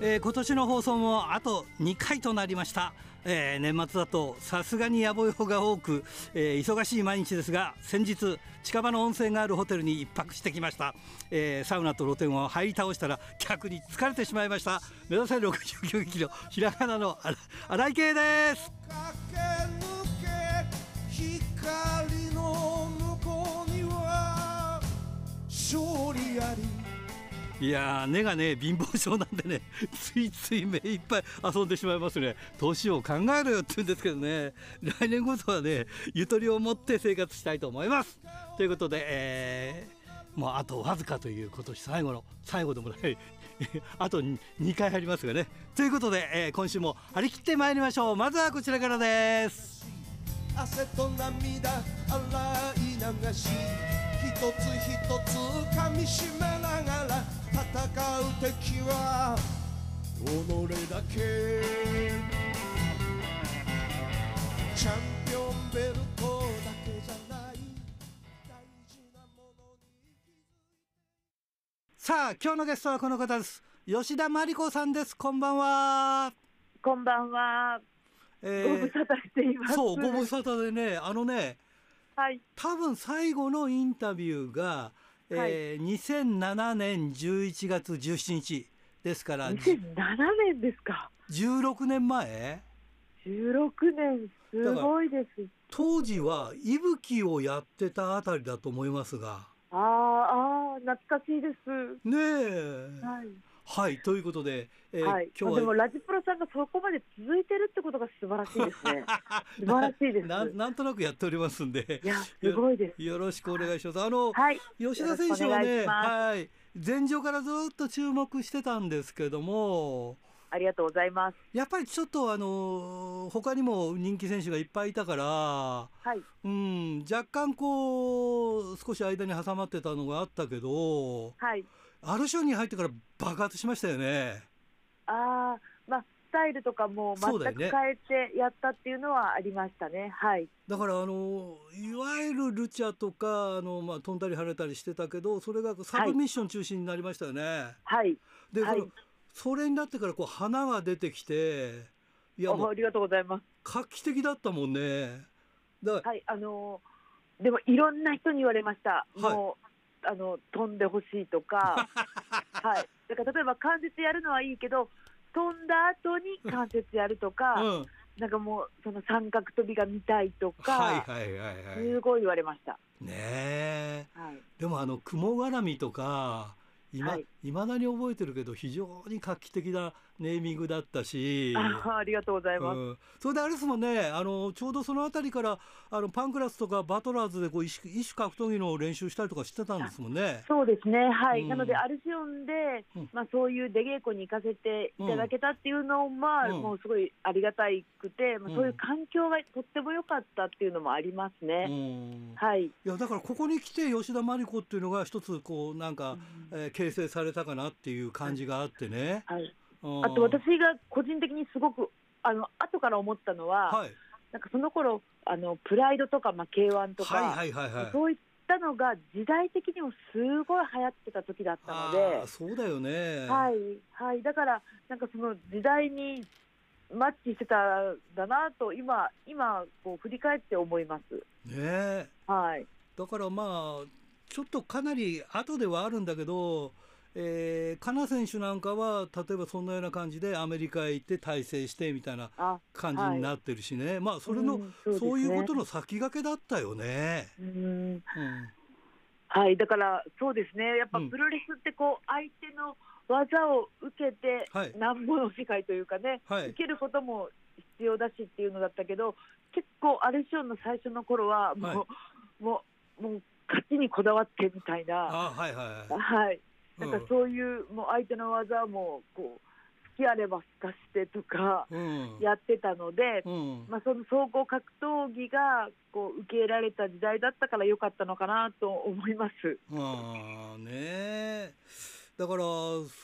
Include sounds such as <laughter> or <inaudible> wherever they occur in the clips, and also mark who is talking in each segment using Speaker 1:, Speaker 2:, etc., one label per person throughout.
Speaker 1: えー、今年の放送もあと2回となりました。えー、年末だとさすがに野暮用が多く、えー、忙しい毎日ですが先日近場の温泉があるホテルに1泊してきました、えー、サウナと露天を入り倒したら客に疲れてしまいました。目指せ69キロひらがなの荒井圭です。勝利あり。いや根がね貧乏症なんでね <laughs> ついつい目いっぱい遊んでしまいますね。年を考えろよって言うんですけどね。来年こそはねゆとりを持って生活したいと思います。ということで、えー、もうあとわずかという今年最後の最後でもない <laughs> あと2回入りますがね。ということで、えー、今週も張り切ってまいりましょう。まずはこちらからです。汗と涙洗い流し一つ一つ噛みしめながら戦う敵は己だけ。チャンピオンベルトだけじゃない大事なものにさあ今日のゲストはこの方です。吉田真理子さんです。こんばんは。
Speaker 2: こんばんは、えー、ご無沙汰しています。
Speaker 1: そうご無沙汰でねあのね
Speaker 2: はい。
Speaker 1: 多分最後のインタビューがえー、2007年11月17日ですから
Speaker 2: 2007年ですか。
Speaker 1: 16年前
Speaker 2: ？16年すごいです。
Speaker 1: 当時は息吹をやってたあたりだと思いますが。
Speaker 2: ああ懐かしいです。
Speaker 1: ねえ、はい、はいということで、
Speaker 2: えー、はい、今日はでもラジプロさんがそこまで続いてるってことが素晴らしいですね。<laughs> 素晴らしいです。
Speaker 1: な <laughs> なんとなくやっておりますんで
Speaker 2: いやすごいです。
Speaker 1: よろしくお願いします。あの、はい、吉田選手はねはい。前場からずっと注目してたんですけども。
Speaker 2: ありがとうございます。
Speaker 1: やっぱりちょっとあの他にも人気選手がいっぱいいたから、は
Speaker 2: い、
Speaker 1: うん、若干こう少し間に挟まってたのがあったけど、
Speaker 2: はい、
Speaker 1: アルションに入ってから爆発しましたよね。
Speaker 2: ああ、まあスタイルとかも全く変えてやったっていうのはありましたね。ねはい。
Speaker 1: だからあのいわゆるルチャとかあのまあ飛んだり跳ねたりしてたけど、それがサブミッション中心になりましたよね。
Speaker 2: はい。
Speaker 1: で、はい、それになってからこう花が出てきて、
Speaker 2: いやありがとうございます。
Speaker 1: 画期的だったもんね。
Speaker 2: だはいあのでもいろんな人に言われました。はい、もうあの飛んでほしいとか、<laughs> はい、だから例えば関節やるのはいいけど飛んだ後に関節やるとか、うん、なんかもうその三角跳びが見たいとか、はいはいはいはい、すごい言われました。
Speaker 1: ねえ、はい、でもあの雲絡みとかいま、はい、未だに覚えてるけど非常に画期的なネーミングだったし。
Speaker 2: あありがとうございます、うん、
Speaker 1: それであれですもんねあのちょうどその辺りからあのパンクラスとかバトラーズでこう異種異種格闘技の練習したりとかしてたんですもんね。
Speaker 2: そうですねはい、うん、なのでアルシオンで、うん、まあ、そういう出稽古に行かせていただけたっていうのは、もうすごいありがたくて、まあ、そういう環境がとっても良かったっていうのもありますね、はい。い
Speaker 1: やだからここに来て吉田真理子っていうのが一つこうなんか、うん、えー、形成されたかなっていう感じがあってね、
Speaker 2: はいあと私が個人的にすごくあの後から思ったのは、はい、なんかその頃あのプライドとか、まあ、K1 とか、はいはいはいはい、そういったのが時代的にもすごい流行ってた時だったので
Speaker 1: そうだよね、
Speaker 2: はいはい、だからなんかその時代にマッチしてたんだなと今今こう振り返って思います。
Speaker 1: ね。
Speaker 2: はい、
Speaker 1: だからまあちょっとかなり後ではあるんだけどえー、カナ選手なんかは例えばそんなような感じでアメリカへ行って大成してみたいな感じになってるしね、はい、まあそれの、うんそうね、そういうことの先駆けだったよね。
Speaker 2: うん、うん、はい。だからそうですね。やっぱプロレスってこう相手の技を受けてなんぼの世界というかね、はい、受けることも必要だしっていうのだったけど結構アルシオンの最初の頃はもう、はい、もうもう勝ちにこだわってみたいな。
Speaker 1: あはいはい、
Speaker 2: はいなんかそういうもう相手の技もこう好きあればすかしてとかやってたので、うん、まあ、その総合格闘技がこう受け入れられた時代だったから良かったのかなと思います。
Speaker 1: あね。だから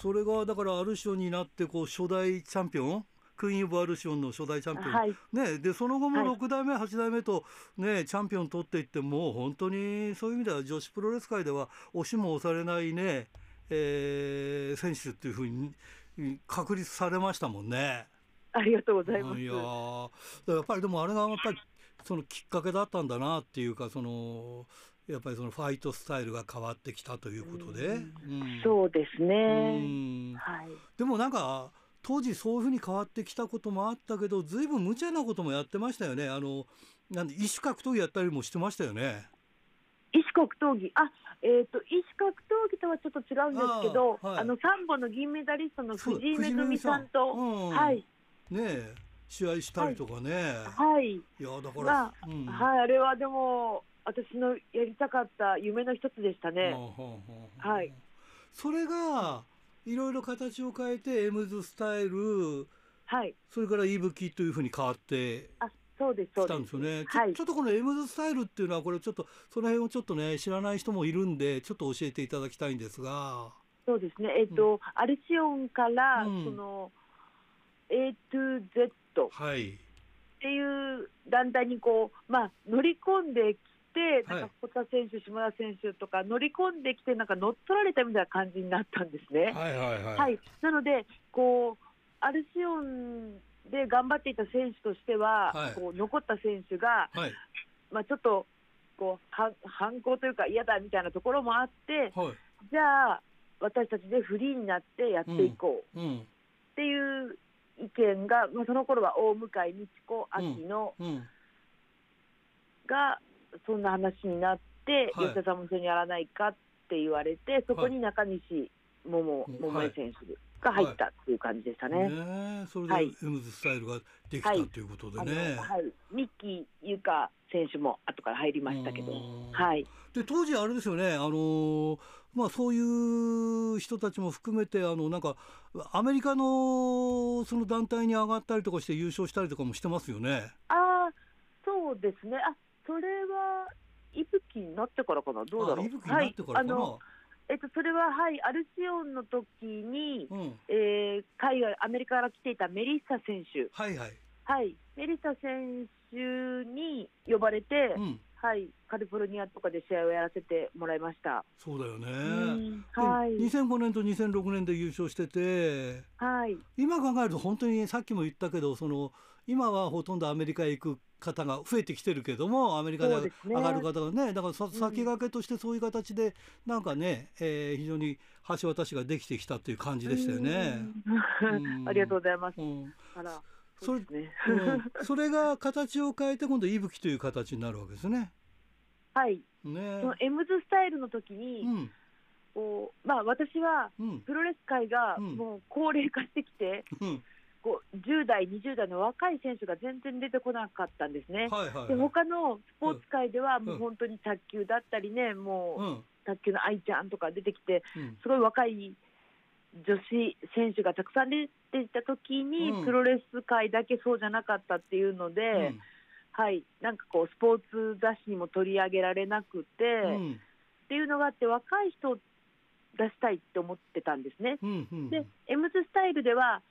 Speaker 1: それがだからある種になってこう初代チャンピオンクイーン・オブ・アルシオンの初代チャンピオン、はい、ね、でその後も6代目、はい、8代目と、ね、チャンピオン取っていってもう本当にそういう意味では女子プロレス界では押しも押されないね、えー、選手っていうふうに確立されましたもんね。
Speaker 2: ありがとうございます。
Speaker 1: いややっぱりでもあれがやっぱりそのきっかけだったんだなっていうかそのやっぱりそのファイトスタイルが変わってきたということで、うん、
Speaker 2: そうですね、はい、
Speaker 1: でもなんか当時そういうふうに変わってきたこともあったけどずいぶん無茶なこともやってましたよね。あのなんで異種格闘技やったりもしてましたよね。
Speaker 2: 異種格闘技。あえーと、異種格闘技とはちょっと違うんですけどあ、はい、あのサンボの銀メダリストの藤井恵さんと、うん、はい
Speaker 1: ね試合したりとかね。
Speaker 2: はい。い
Speaker 1: やだから、
Speaker 2: うん、はいあれはでも私のやりたかった夢の一つでしたね。はい。
Speaker 1: それがいろいろ形を変えてエムズスタイル、
Speaker 2: はい。
Speaker 1: それからイブキというふうに変わって
Speaker 2: あそうですそう
Speaker 1: でですよね。はい、ちょっとこのエムズスタイルっていうのはこれちょっとその辺をちょっとね知らない人もいるんでちょっと教えていただきたいんですが。
Speaker 2: そうですね。えっ、ー、と、うん、アルシオンから、うん、その A to Z っていう団体にこう、まあ、乗り込んできて、なんか堀田選手、島田選手とか乗り込んできて、なんか乗っ取られたみたいな感じになったんですね。
Speaker 1: はいはいはい。
Speaker 2: はい、なのでこうアルシオンで頑張っていた選手としては、はい、こう残った選手が、はい、まあ、ちょっとこう反抗というか嫌だみたいなところもあって、はい、じゃあ私たちでフリーになってやっていこう。っていう意見が、まあ、その頃は大向井美智子秋野がそんな話になって、はい、吉田さんも一緒にやらないかって言われてそこに中西桃桃江選手が入ったっていう感じでしたね。
Speaker 1: ねそれでエムズスタイルができたということでね。
Speaker 2: はい、ミッキー優香選手も後から入りましたけど、はい。
Speaker 1: で当時あれですよね、あのー、まあそういう人たちも含めてあのなんかアメリカのその団体に上がったりとかして優勝したりとかもしてますよね。
Speaker 2: ああ、そうですね。あ、それは伊吹になってからかな、どうだろう。
Speaker 1: はい、あの
Speaker 2: えっと、それは、はい、アルシオンの時に、うん、えー、海外、アメリカから来ていたメリッサ選手、
Speaker 1: はいはい。
Speaker 2: はい、メリッサ選手に呼ばれて、うん、はい、カリフォルニアとかで試合をやらせてもらいました。
Speaker 1: そうだよね、はい、2005年と2006年で優勝してて、
Speaker 2: はい、
Speaker 1: 今考えると本当にさっきも言ったけどその今はほとんどアメリカへ行く方が増えてきてるけどもアメリカで上がる方がね、ね、だからさ、先駆けとしてそういう形でなんかね、えー、非常に橋渡しができてきたという感じでしたよね。<laughs>
Speaker 2: ありがとうございます。うん、あら
Speaker 1: それ、ねうん、それが形を変えて今度息吹という形になるわけですね。
Speaker 2: はい。ね。そのエムズスタイルの時に、うん、こうまあ私はプロレス界がもう高齢化してきて、うん、10代、20代の若い選手が全然出てこなかったんですね。はいはいはい、で他のスポーツ界ではもう本当に卓球だったりね、もう、卓球の愛ちゃんとか出てきて、すごい若い女子選手がたくさん出ていた時に、プロレス界だけそうじゃなかったっていうので、はい、なんかこうスポーツ雑誌にも取り上げられなくて、っていうのがあって若い人を出したいって思ってたんですね。で、エムズスタイルでは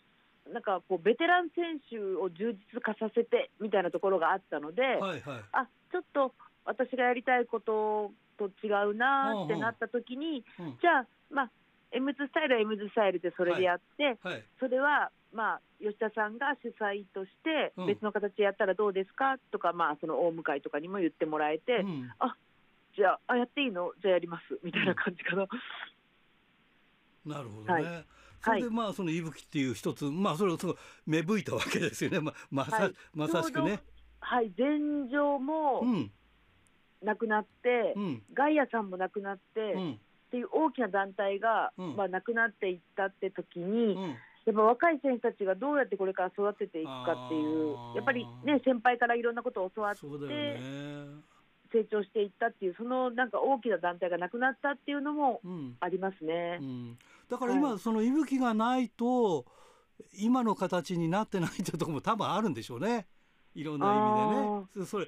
Speaker 2: なんかこうベテラン選手を充実化させてみたいなところがあったので、はいはい、あちょっと私がやりたいことと違うなってなった時に、うん、じゃあ、まあ、M ズスタイルは M ズスタイルでそれでやって、はい。はい、それは、まあ、吉田さんが主催として別の形でやったらどうですかとか、まあ、その大向とかにも言ってもらえて、うん、あじゃああやっていいの？じゃあやります。みたいな感じかな。
Speaker 1: なるほどね。はいそれでまあその息吹っていう一つ、まあそれをすごい芽吹いたわけですよね。ままさ、はい、まさしくね。
Speaker 2: はい、前場もなくなって、うん、ガイアさんもなくなって、うん、っていう大きな団体が、うん、まあなくなっていったって時に。やっぱ若い選手たちがどうやってこれから育てていくかっていうやっぱりね先輩からいろんなことを教わって、成長していったっていうそのなんか大きな団体がなくなったっていうのもありますね。うんうん、
Speaker 1: だから今、はい、その息吹がないと今の形になってないっていうところも多分あるんでしょうね。いろんな意味でね。それ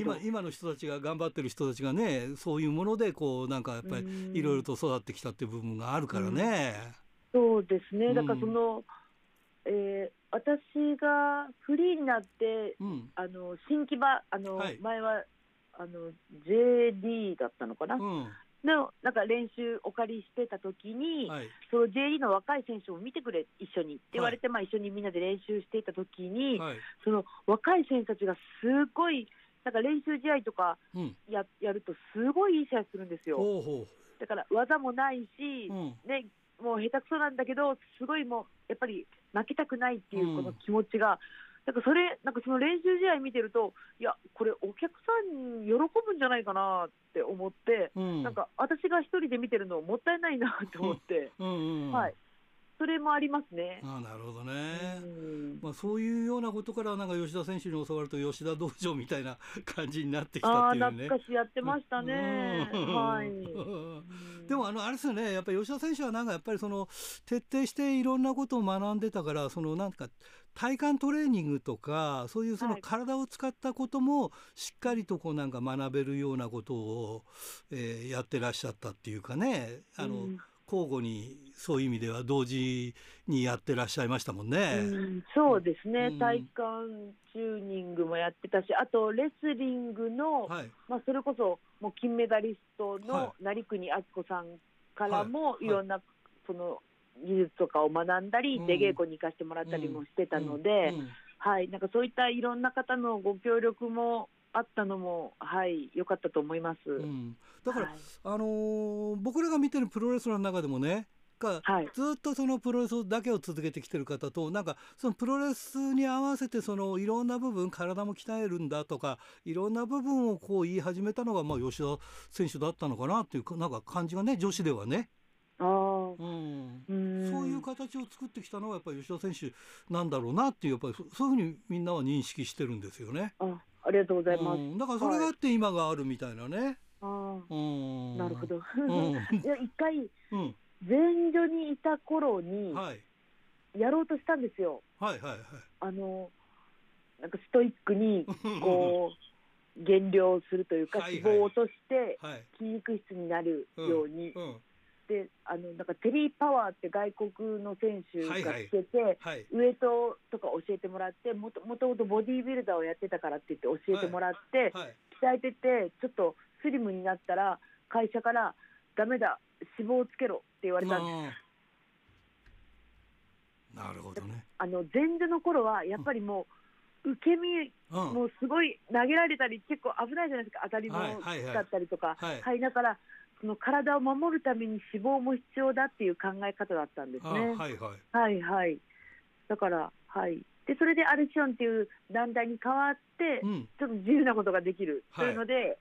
Speaker 1: 今今の人たちが頑張ってる人たちがねそういうものでこうなんかやっぱりいろいろと育ってきたっていう部分があるからね。
Speaker 2: そうですね。だからその、えー、私がフリーになって、うん、あの新木場あの、はい、前はあの JD だったのかな、うん、のなんか練習お借りしてた時に、はい、その JD の若い選手を見てくれ一緒に。って言われて、はい、まあ、一緒にみんなで練習していた時に、はい、その若い選手たちがすごいなんか練習試合とかやうん、やるとすごいいい試合するんですよ。だから技もないし、うん、ね、もう下手くそなんだけどすごいもうやっぱり負けたくないっていうこの気持ちが、なんかそれ、なんかその練習試合見てると、いや、これ、お客さん喜ぶんじゃないかなって思って、うん、なんか私が一人で見てるのもったいないなと思って、うんうんうん、はい、それもありますね。
Speaker 1: あなるほどね、まあ、そういうようなことからなんか吉田選手に教わると吉田道場みたいな感じになってきたっていうね。
Speaker 2: あ懐かしやってましたね。はい。<laughs>
Speaker 1: でもあのあれですよねやっぱり吉田選手はなんかやっぱりその徹底していろんなことを学んでたからそのなんか体幹トレーニングとかそういうその体を使ったこともしっかりとこうなんか学べるようなことを、えー、やってらっしゃったっていうかねあの、うん交互にそういう意味では同時にやってらっしゃいましたもんね。
Speaker 2: うん、そうですね、うん、体幹チューニングもやってたしあとレスリングの、はい、まあ、それこそもう金メダリストの成国敦子さんからもい。ろんな、その技術とかを学んだり、出稽古に行かせてもらったりもしてたので、はい、なんかそういったいろんな方のご協力もあったのも、はい、良かったと思います。う
Speaker 1: ん、だから、はい、あのー、僕らが見てるプロレスラーの中でもね、が、はい、ずっとそのプロレスだけを続けてきてる方となんかそのプロレスに合わせてそのいろんな部分体も鍛えるんだとかいろんな部分をこう言い始めたのがまあ吉田選手だったのかなっていうなんか感じがね女子ではね。あうん、そういう形を作ってきたのはやっぱり吉田選手なんだろうなっていうやっぱりそういうふうにみんなは認識してるんですよね。
Speaker 2: あありがとうございます。うん、
Speaker 1: だからそれがあって今があるみたいなね。
Speaker 2: はい、あなるほど。<laughs> いや一回、うん、前所にいた頃にやろうとしたんですよ。
Speaker 1: はいはいはい。
Speaker 2: あのなんかストイックにこう減量するというか、脂肪を落として筋肉質になるように。うんであのなんかテリー・パワーって外国の選手がつけて、はい。はい、ウエイトとか教えてもらってもともとボディービルダーをやってたからって言って教えてもらって、はい。はい、鍛えててちょっとスリムになったら会社からダメだ脂肪をつけろって言われたんです。
Speaker 1: なるほどね。
Speaker 2: あの前座の頃はやっぱりもう、受け身、うん、もうすごい投げられたり結構危ないじゃないですか。当たりも使ったりとか、はい、はい。はい、だからその体を守るために脂肪も必要だっていう考え方だったんですね。はいはい、はいはいだからはいでそれでアルシオンっていう団体に変わって、うん、ちょっと自由なことができるというので、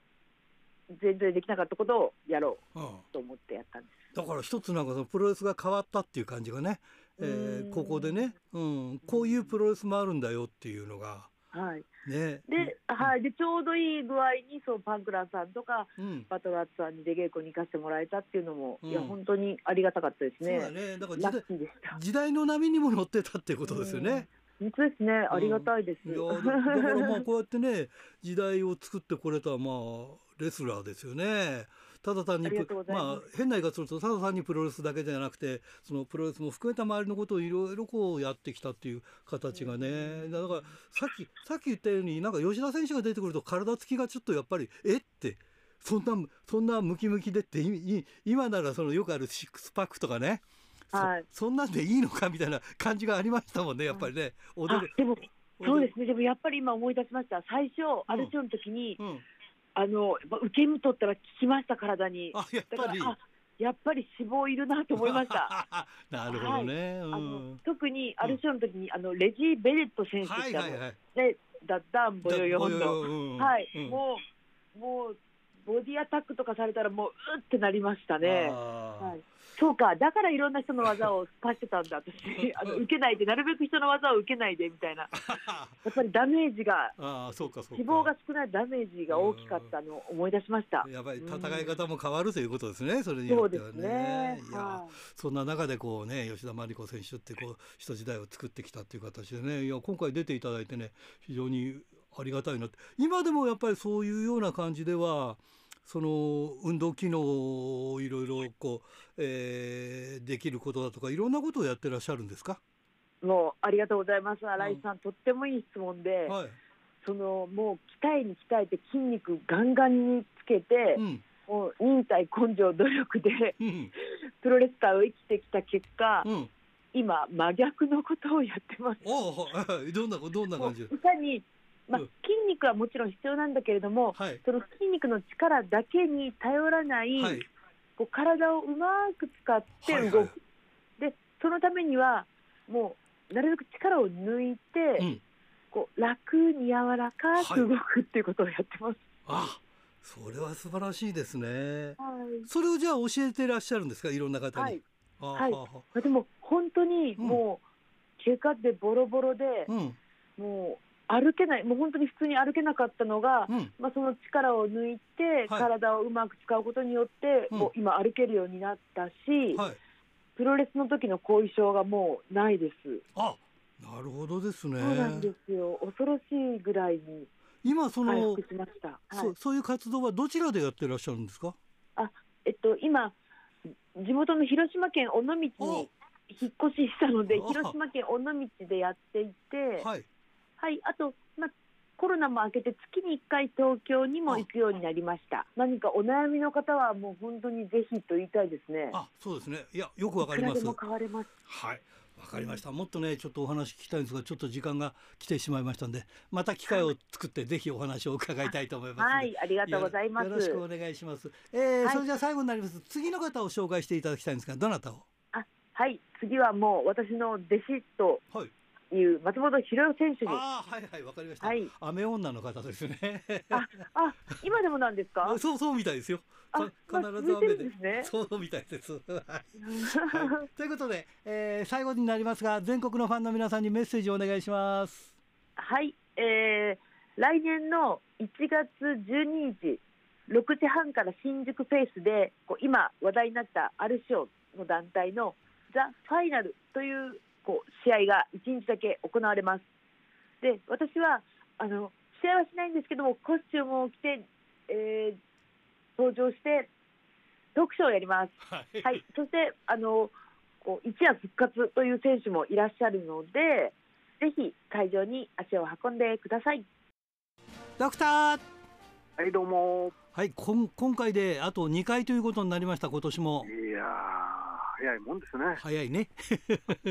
Speaker 2: 全然できなかったことをやろうと思ってやったんです。
Speaker 1: だから一つなんかそのプロレスが変わったっていう感じがね、えー、ここでね、うん、こういうプロレスもあるんだよっていうのが。
Speaker 2: はい、ね、で,、はい、でちょうどいい具合にそうパンクラーさんとか、うん、バトラーさんに出稽古に行かせてもらえたっていうのも、うん、いや本当にありがたかったですね。そうだね。だから時代
Speaker 1: 時代の波にも乗ってたっていうことですよね。
Speaker 2: 本当ですね、ありがたいです。
Speaker 1: いやだからまあこうやってね時代を作ってこれたまあレスラーですよね。ただ単にまあ変な言い方するとただ単にプロレスだけじゃなくてそのプロレスも含めた周りのことをいろいろこうやってきたっていう形がね、だからさっきさっき言ったようになんか吉田選手が出てくると体つきがちょっとやっぱりえっ？て。そんなそんなムキムキでって今ならそのよくあるシックスパックとかね。はい、そそんなんでいいのかみたいな感じがありましたもんねやっぱりね。
Speaker 2: でもそうですね。でもやっぱり今思い出しました。最初、アルチョンの時に、うんうんあの受け身取ったら効きました体に。
Speaker 1: あやっぱり。
Speaker 2: やっぱり脂肪いるなと思いました。<laughs>
Speaker 1: なるほどね。はい、あの
Speaker 2: 特にアルションの時に、あのレジー・ベレット選手って、はいはいはい、でダッダンボヨヨンド、はい、うん、もうもうボディアタックとかされたらもううってなりましたね。はい、そうか。だからいろんな人の技をかしてたんだ。私あの受けないでなるべく人の技を受けないでみたいな。やっぱりダメージがあそうかそうか。脂肪が少ないダメージが大きかったのを思い出しました。
Speaker 1: やっぱり戦い方も変わるということですね、それによってはね。ね。いや、はい、そんな中でこうね吉田真理子選手ってこう人時代を作ってきたっていう形でねいや今回出ていただいてね非常にありがたいなって。今でもやっぱりそういうような感じではその運動機能をいろいろこう、えー、できることだとかいろんなことをやってらっしゃるんですか？
Speaker 2: もうありがとうございます。新井さん、うん、とってもいい質問で、はい、そのもう鍛えに鍛えて筋肉ガンガンにつけて、うん、もう忍耐根性努力で、うん、プロレス界を生きてきた結果、今真逆のことをやってます。
Speaker 1: おどんなどんな感じ？
Speaker 2: いかにまあ、筋肉はもちろん必要なんだけれども、はい、その筋肉の力だけに頼らない、はい、こう体をうまく使って動く、はい。はい、でそのためにはもうなるべく力を抜いて、うん、こう楽に柔らかく動くっていうことをやってます。
Speaker 1: あそれは素晴らしいですね、それをじゃあ教えていらっしゃるんですか？いろんな方に。
Speaker 2: はい、でも本当にもう、怪我でボロボロで、うん、もう歩けない、もう本当に普通に歩けなかったのが、うん、まあ、その力を抜いて、体をうまく使うことによって、もう今、歩けるようになったし、はい、プロレスの時の後遺症がもうないです。
Speaker 1: あなるほどですね。
Speaker 2: そうなんですよ。恐ろしいぐらいに
Speaker 1: 今その、はい、
Speaker 2: そ
Speaker 1: そういう活動はどちらでやってらっしゃるんですか？
Speaker 2: あ、えっと今地元の広島県尾道に引っ越ししたので、広島県尾道でやっていて、はい、はい、あと、まあ、コロナも明けて月に1回東京にも行くようになりました。何かお悩みの方はもう本当にぜひと言いたいですね。
Speaker 1: あ、そうですね。いや、よくわかります。
Speaker 2: ます。
Speaker 1: はい。わかりました。もっとね、ちょっとお話聞きたいんですが、ちょっと時間が来てしまいましたんで、また機会を作ってぜひお話を伺いたいと思います。
Speaker 2: はい、ありがとうございます。
Speaker 1: よろしくお願いします。えー、はい、それじゃ最後になります。次の方を紹介していただきたいんですが、どなたを？
Speaker 2: あ、はい、次はもう私の弟子と。はい。いう松本博代選手に。
Speaker 1: あはいはいわかりました。はい。雨女の方ですね。
Speaker 2: ああ今でもなんですか？<laughs>
Speaker 1: そうそうみたいですよ。必ず雨で。ですね。そうみたいです。<laughs> はい。ということで、えー、最後になりますが全国のファンの皆さんにメッセージをお願いします。
Speaker 2: はい。えー、来年の1月12日6時半から新宿フェイスでこう今話題になったアルシオの団体のザ・ファイナルというこう試合が1日だけ行われます。で私はあの試合はしないんですけどもコスチュームを着て、えー、登場してトークショーをやります。はい、はい、そしてあのこう一夜復活という選手もいらっしゃるのでぜひ会場に足を運んでください。
Speaker 1: ドクター
Speaker 3: はいどうも
Speaker 1: はいこん今回であと2回ということになりました今年も
Speaker 3: いや早いもんですね。
Speaker 1: 早いね。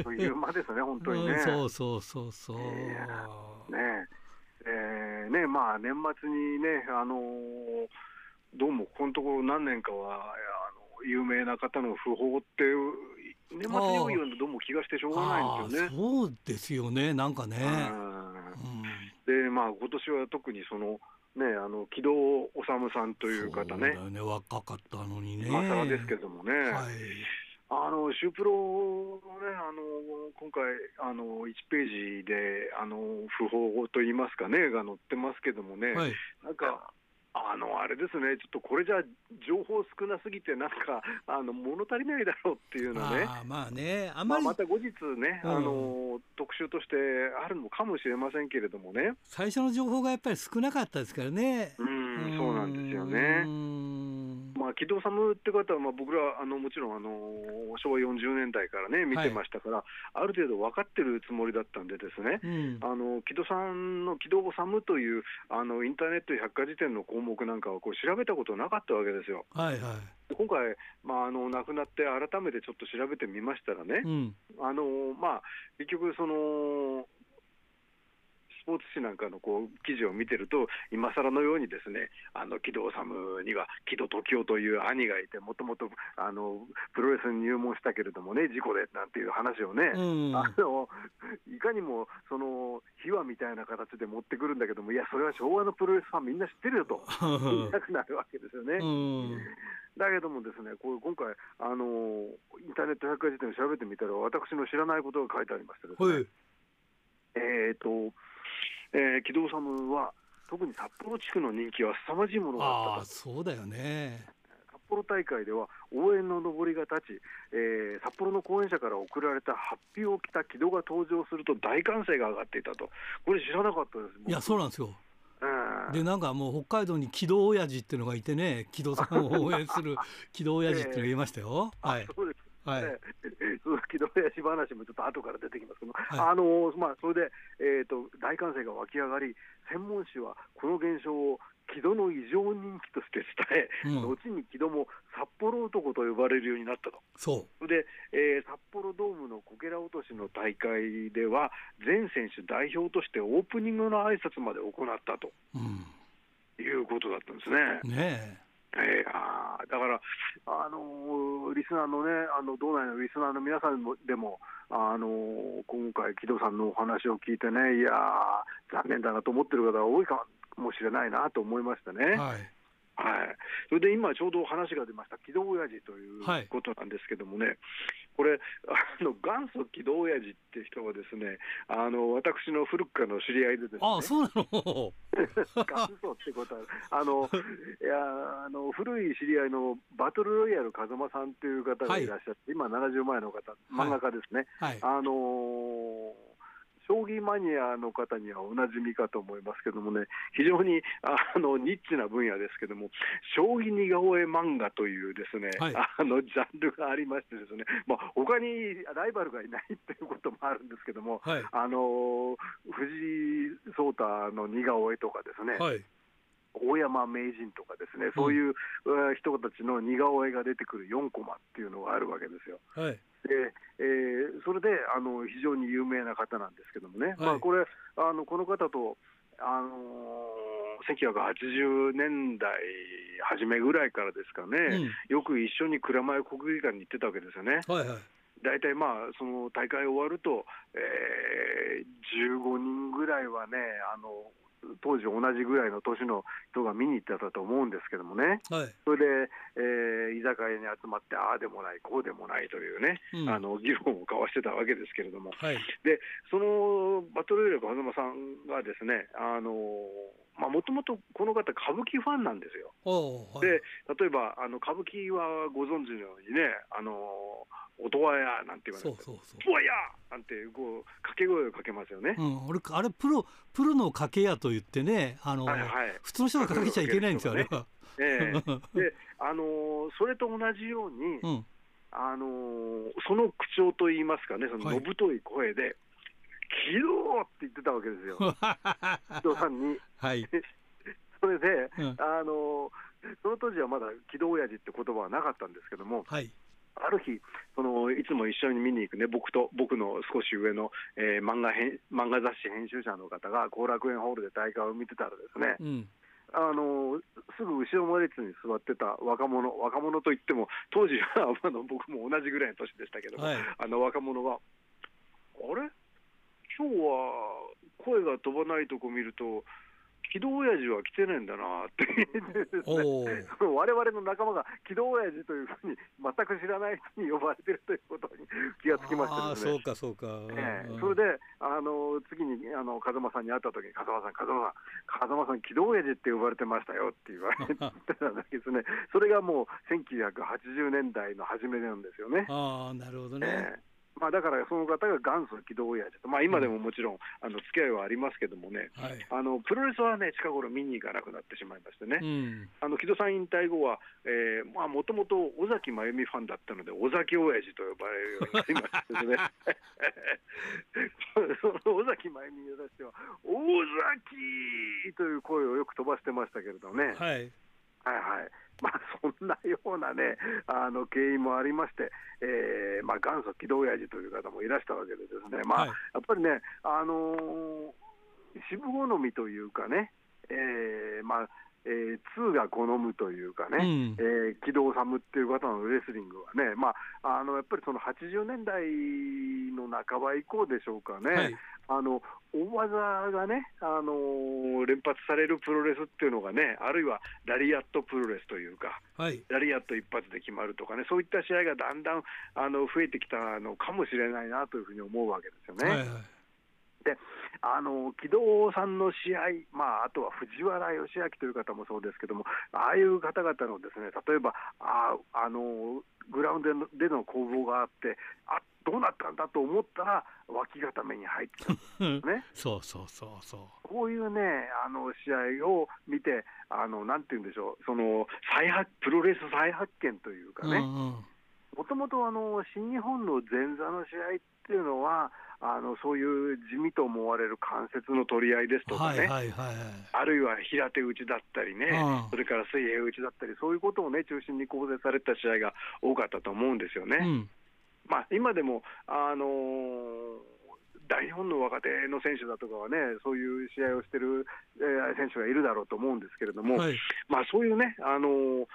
Speaker 3: という間ですね、本当にね。う
Speaker 1: ん、そうそうそうそう。
Speaker 3: ねえー、ねまあ年末にねあのー、どうもここのところ何年かはあの有名な方の訃報って年末に多いようなどうも気がしてしょうがないんですよね。
Speaker 1: そうですよねなんかね。
Speaker 3: うん、でまあ今年は特にそのね、あの木戸治さんという方ね、
Speaker 1: ね若かったのにね、
Speaker 3: 今更ですけどもね、はい、あのシュープロのね、あの今回あの、1ページであの訃報といいますかね、が載ってますけどもね、はい、なんか、あのあれですね、ちょっとこれじゃ情報少なすぎて、なんかあの物足りないだろうっていうのね、
Speaker 1: あまあね、あ
Speaker 3: ままた後日ね、うん、あの、特集としてあるのかもしれませんけれどもね、
Speaker 1: 最初の情報がやっぱり少なかったですからね。
Speaker 3: うん、そうなんですよね。まあ、木戸治って方は、まあ、僕らあのもちろんあの昭和40年代からね見てましたから、はい、ある程度分かってるつもりだったんでですね、うん、あの木戸さんの木戸治というあのインターネット百科事典の項目なんかはこう調べたことなかったわけですよ。
Speaker 1: はいはい。
Speaker 3: 今回、まあ、あの亡くなって改めてちょっと調べてみましたらね、うん、あのまあ、結局その、スポーツ紙なんかのこう記事を見てると、今更のようにですね、あの木戸治には木戸時夫という兄がいて、もともとあのプロレスに入門したけれどもね、事故でなんていう話をね、うん、あのいかにもその秘話みたいな形で持ってくるんだけども、いや、それは昭和のプロレスファンみんな知ってるよと。<laughs> 言いたくなるわけですよね。うん。だけどもですね、こう今回、あのインターネット百科事典を調べてみたら、私の知らないことが書いてありましてですね、はい、えっ、ー、と、えー、木戸治は特に札幌地区の人気は凄まじいものがあったと。
Speaker 1: そうだよね。
Speaker 3: 札幌大会では応援の上りが立ち、えー、札幌の講演者から送られた発表を着た木戸が登場すると大歓声が上がっていたと。これ知らなかったです。
Speaker 1: いやそうなんですよ。でなんかもう北海道に木戸親父っていうのがいてね木戸さんを応援する木戸親父っていうのがいましたよ。はい、そうです
Speaker 3: はい、鈴木戸親父話もちょっと後から出てきますけど、はい、あのまあ、それで、えーと、大歓声が湧き上がり、専門誌はこの現象を木戸の異常人気として伝え、うん、後に木戸も札幌男と呼ばれるようになったと。
Speaker 1: そう。
Speaker 3: で、えー、札幌ドームのこけら落としの大会では、全選手代表としてオープニングの挨拶まで行ったと、うん、いうことだったんですね。
Speaker 1: ね
Speaker 3: えー、あだから、あのー、リスナーのね、あの道内のリスナーの皆さんもでも、あのー、今回、木戸さんのお話を聞いてね、いや残念だなと思ってる方が多いかもしれないなと思いましたね。
Speaker 1: はい。
Speaker 3: はい、それで今、ちょうど話が出ました、機動親父ということなんですけどもね、はい、これ、あの元祖機動親父って人は、ですねあの私の古くからの知り合いでですね、
Speaker 1: あそうなの。
Speaker 3: 元祖ってことは、あのいやあの古い知り合いのバトルロイヤル風間さんという方がいらっしゃって、はい、今、70前の方、漫画家ですね。あのー将棋マニアの方にはおなじみかと思いますけどもね、非常にあのニッチな分野ですけども、将棋似顔絵漫画というですね、はい、あのジャンルがありましてですね、まあ他にライバルがいないということもあるんですけども、はい、あの藤井聡太の似顔絵とかですね、はい大山名人とかですね、そういう人たちの似顔絵が出てくる4コマっていうのがあるわけですよ。
Speaker 1: はい、
Speaker 3: でえー、それであの非常に有名な方なんですけどもね、はい、まあ、これあの、この方と、あのー、1980年代初めぐらいからですかね、うん、よく一緒に蔵前国技館に行ってたわけですよね。
Speaker 1: はいはい。
Speaker 3: 大体まあその大会終わると、えー、15人ぐらいはね、あの当時同じぐらいの年の人が見に行ってたと思うんですけどもね、
Speaker 1: はい、
Speaker 3: それで、えー、居酒屋に集まって、ああでもない、こうでもないというね、うん、あの議論を交わしてたわけですけれども、
Speaker 1: はい、
Speaker 3: でそのバトルエレ風間さんがですね、あのもともとこの方、歌舞伎ファンなんですよ。
Speaker 1: はい、
Speaker 3: で例えばあの歌舞伎はご存知のようにね、あの音羽屋なんて言われて、そうそうそう。やなんてこう掛け声をかけますよね。
Speaker 1: うん、俺あれプロプロの掛け屋と言ってね、あの、はいはい、普通の人がかけちゃいけないんですよ、ね、あれは。<laughs>
Speaker 3: ええで、あのー、それと同じように、うん、あのー、その口調といいますかね、そののぶとい声で、はい、起動って言ってたわけですよ、<laughs> 人さんに。
Speaker 1: はい、<laughs>
Speaker 3: それで、うん、あのー、その当時はまだ機動親父って言葉はなかったんですけども、
Speaker 1: はい。
Speaker 3: ある日その、いつも一緒に見に行くね、僕と僕の少し上の、えー、漫画編漫画雑誌編集者の方が後楽園ホールで大会を見てたらですね、
Speaker 1: うん、
Speaker 3: あのすぐ後ろの列に座ってた若者、若者といっても、当時は <laughs> あの僕も同じぐらいの年でしたけども、はい、あの若者が、あれ？今日は声が飛ばないとこ見ると、機動親父は来てねえんだなってわれわれの仲間が機動親父というふうに全く知らない人に呼ばれてるということに気がつきました。
Speaker 1: そうかそうか、
Speaker 3: えー、それであの次にあの風間さんに会った時に風間さん風間さん風間さん機動親父って呼ばれてましたよって言われてたんですね。<laughs> それがもう1980年代の初めなんですよね。
Speaker 1: ああなるほどね。
Speaker 3: えーまあ、だからその方が元祖機動親父と、まあ、今でももちろん、あの付き合いはありますけどもね、
Speaker 1: はい、
Speaker 3: あのプロレスはね、近頃見に行かなくなってしまいましてね、
Speaker 1: うん、
Speaker 3: あの木戸さん引退後は、もともと尾崎真由美ファンだったので、尾崎親父と呼ばれるようになりましてですね、そ <laughs> の尾崎真由美に対しては、尾崎という声をよく飛ばしてましたけれどね。
Speaker 1: はい、
Speaker 3: はいはい。まあ、そんなようなね、あの経緯もありまして、えーまあ、元祖機動親父という方もいらしたわけでですね、まあ、はい、やっぱりね、あのー、渋好みというかね、えーまあえー、2が好むというかね、うん、えー、機動サムっていう方のレスリングはね、まあ、あのやっぱりその80年代の半ば以降でしょうかね、はい、あの大技がね、あのー、連発されるプロレスっていうのがね、あるいはラリアットプロレスというか、
Speaker 1: はい、
Speaker 3: ラリアット一発で決まるとかね、そういった試合がだんだんあの増えてきたのかもしれないなというふうに思うわけですよね。
Speaker 1: はいはい
Speaker 3: であの木戸さんの試合、まあ、あとは藤原義明という方もそうですけども、ああいう方々のですね例えばああのグラウンドでの攻防があって、あどうなったんだと思ったら、脇固めに入ってたんですね。<laughs>
Speaker 1: そうそうそうそう。
Speaker 3: こういうね、あの試合を見て、あのなんて言うんでしょう、その再発プロレス再発見というかね。もともと新日本の前座の試合っていうのは、あのそういう地味と思われる関節の取り合いですとかね、はいはいはい、あるいは平手打ちだったりね、それから水平打ちだったり、そういうことをね、中心に構成された試合が多かったと思うんですよね。うん、まあ、今でも、あのー大日本の若手の選手だとかはね、そういう試合をしてる、えー、選手がいるだろうと思うんですけれども、はい、まあ、そういうね、あのー、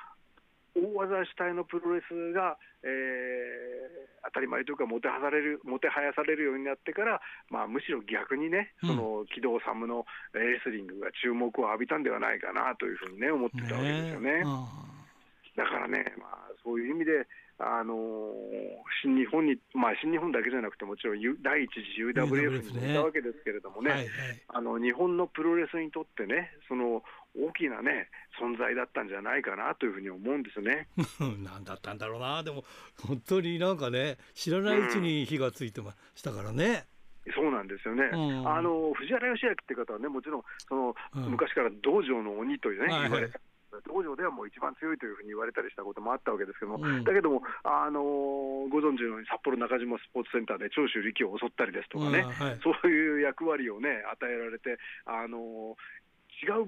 Speaker 3: 大技主体のプロレスが、えー、当たり前というかもてはされる、もてはやされるようになってから、まあ、むしろ逆にね、その機動サムのレスリングが注目を浴びたんではないかなというふうにね、思ってたわけですよね。ねだからね、まあ、そういう意味で、あの新日本に、まあ、新日本だけじゃなくて、もちろん第一次 UWF にいたわけですけれどもね、はいはい、あの日本のプロレスにとってね、その大きなね、存在だったんじゃないかなというふうに思うんですね。<laughs>
Speaker 1: なんだったんだろうな、でも本当になんかね、知らないうちに火がついてましたからね。
Speaker 3: うん、そうなんですよね、うん、あの藤原義明って方はね、もちろんその、うん、昔から道場の鬼というね、言われた道場ではもう一番強いというふうに言われたりしたこともあったわけですけども、うん、だけども、あのー、ご存知のように札幌中島スポーツセンターで長州力を襲ったりですとかね、はい、そういう役割をね、与えられて、あのー、違う、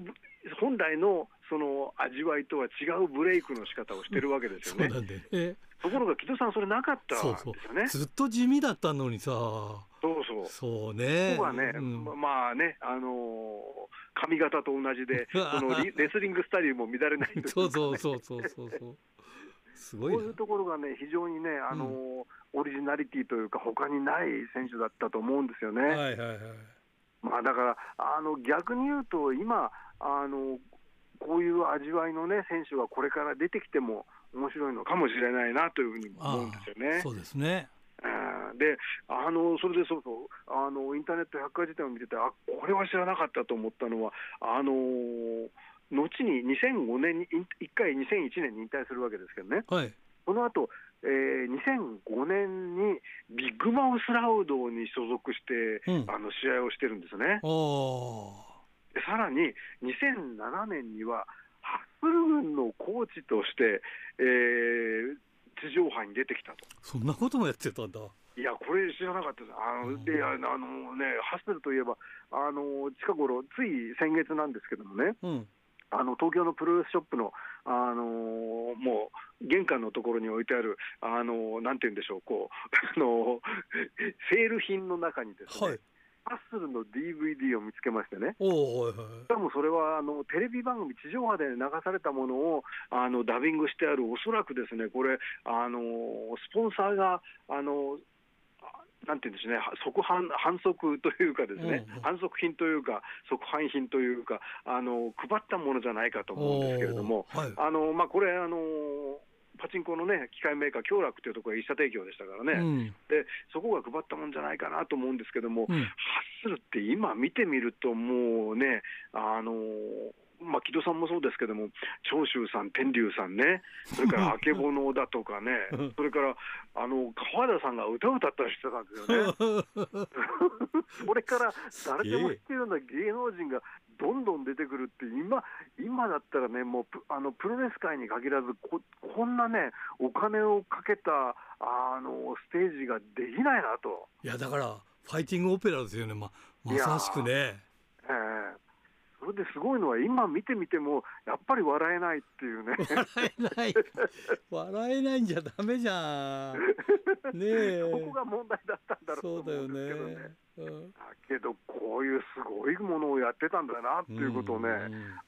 Speaker 3: 本来のその味わいとは違うブレイクの仕方をしてるわけですよね。ところが木戸さん、それなかったんですよね
Speaker 1: ずっと地味だったのにさ。
Speaker 3: そうそう。
Speaker 1: そうね。
Speaker 3: ここはね、うん、まあね、あのー髪型と同じで、<laughs> そのレスリングスタイルも乱れない、ね、
Speaker 1: そうそうそうそうそうそう。すごい
Speaker 3: こういうところがね、非常にね、あの、うん、オリジナリティというか、他にない選手だったと思うんですよね。はいはいはい。まあ、だからあの逆に言うと、今あの、こういう味わいの、ね、選手がこれから出てきても面白いのかもしれないなというふうに思うんですよね。
Speaker 1: そうですね。
Speaker 3: であのそれでそうそうあのインターネット百科事典を見ててあこれは知らなかったと思ったのはあの後に2005年に1回2001年に引退するわけですけどね、はい、その後えー、2005年にビッグマウスラウドに所属して、うん、あの試合をしてるんですね。さらに2007年にはハッスル軍のコーチとして、えー、地上波に出てきたと。
Speaker 1: そんなこともやってたんだ。
Speaker 3: いや、これ知らなかったです。あの、で、あのね、ハッセルといえば、あの、近頃、つい先月なんですけどもね、うん、あの、東京のプロレスショップの、あのもう、玄関のところに置いてある、あのなんて言うんでしょう、こう、<laughs> あのセール品の中にですね、はいハッスルの DVD を見つけましてね、おはいはい、しかもそれはあのテレビ番組、地上波で流されたものをあのダビングしてある、おそらくですね、これ、あのスポンサーがあのなんていうんですね、即販反則というかですね、うん。うん、反則品というか、即販品というか、あの配ったものじゃないかと思うんですけれども、はい、あのまあ、これあの、パチンコのね、機械メーカー、京楽というところが一社提供でしたからね、うん、で、そこが配ったもんじゃないかなと思うんですけども、うん、ハッスルって今見てみると、もうね、あのまあ、木戸さんもそうですけども、長州さん、天竜さんね、それからあけぼのだとかね、それからあの川田さんが歌を歌ったりしてたんですよね。<laughs> それから誰でも知ってるような芸能人がどんどん出てくるって、今今だったらね、もうあのプロレス界に限らずこ、こんなね、お金をかけたあのステージができないなと。
Speaker 1: いやだから、ファイティングオペラですよね、ままさしくね。え
Speaker 3: ーそれですごいのは、今見てみても、やっぱり笑えないっていうね。
Speaker 1: 笑えない、笑えないんじゃだめじゃん。ねえ。<laughs>
Speaker 3: ここが問題だったんだろうと思うんですけどね。だけど、こういうすごいものをやってたんだなっていうことをね、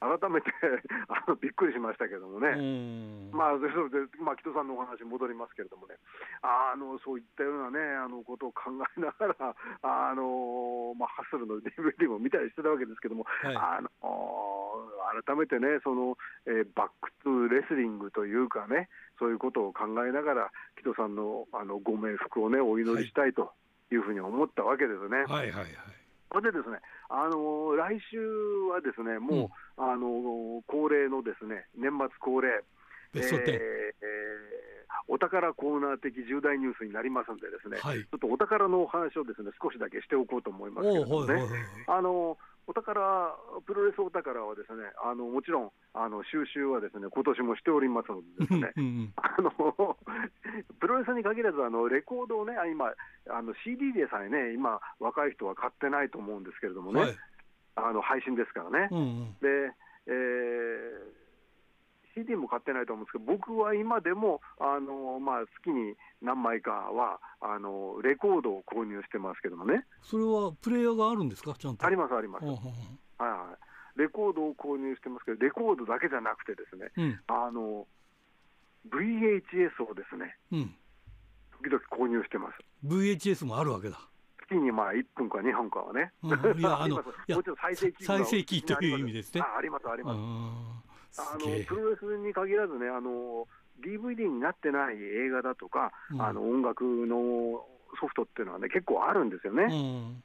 Speaker 3: 改めて <laughs> あのびっくりしましたけどもね、まあ、それで、まあ、木戸さんのお話戻りますけれどもね、あのそういったようなね、あのことを考えながら、あのまあ、ハッスルの DVD も見たりしてたわけですけども、はい、あの改めてね、そのえー、 Back to Wrestling というかね、そういうことを考えながら、木戸さんのあのご冥福をね、お祈りしたいと。はいいうふうに思ったわけですね。はい。はい。はい。それでですね、あの来週はですね、もう、うん、あの恒例のですね、年末恒例、えー、えー、お宝コーナー的重大ニュースになりますんでですね、はい、ちょっとお宝のお話をですね、少しだけしておこうと思いますけどもね、あのお宝、プロレスお宝はですね、あのもちろんあの収集はですね今年もしておりますのでですね、あの <laughs> プロレスに限らずあのレコードをね、今あの CD でさえね今若い人は買ってないと思うんですけれどもね、はい、あの配信ですからね。うんうん、で、えー CD も買ってないと思うんですけど、僕は今でもあの、まあ、月に何枚かはあのレコードを購入してますけどもね。
Speaker 1: それはプレイヤーがあるんですか、ちゃんと。
Speaker 3: あります、あります。はいはい、レコードを購入してますけど、レコードだけじゃなくてですね、うん、あの VHS をですね、うん、時々購入してます。
Speaker 1: VHS もあるわけだ。
Speaker 3: 月にまあ1分か2分かはね、
Speaker 1: うん、いやあの <laughs> もちろん再生機再生機という意味ですね。
Speaker 3: ああります、あります。あのプロレスに限らずねあの DVD になってない映画だとか、うん、あの音楽のソフトっていうのはね結構あるんですよね。うん。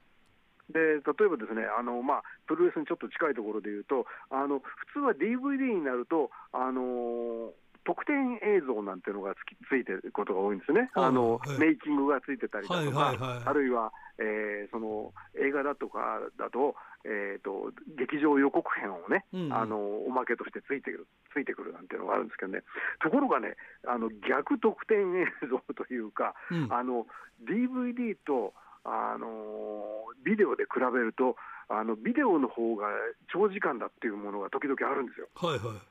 Speaker 3: で例えばですねあの、まあ、プロレスにちょっと近いところで言うと、あの普通は DVD になると、あの特典映像なんていうのがつきついてることが多いんですね、はい、あの、はい、メイキングがついてたりだとか、はいはいはい、あるいは、えー、その映画だとかだと、えーと、劇場予告編をね、うんうん、あのおまけとしてついてくるついてくるなんていうのがあるんですけどね、ところがね、あの逆特典映像というか、うん、あの DVD とあのビデオで比べると、あのビデオの方が長時間だっていうものが時々あるんですよ。
Speaker 1: はいはい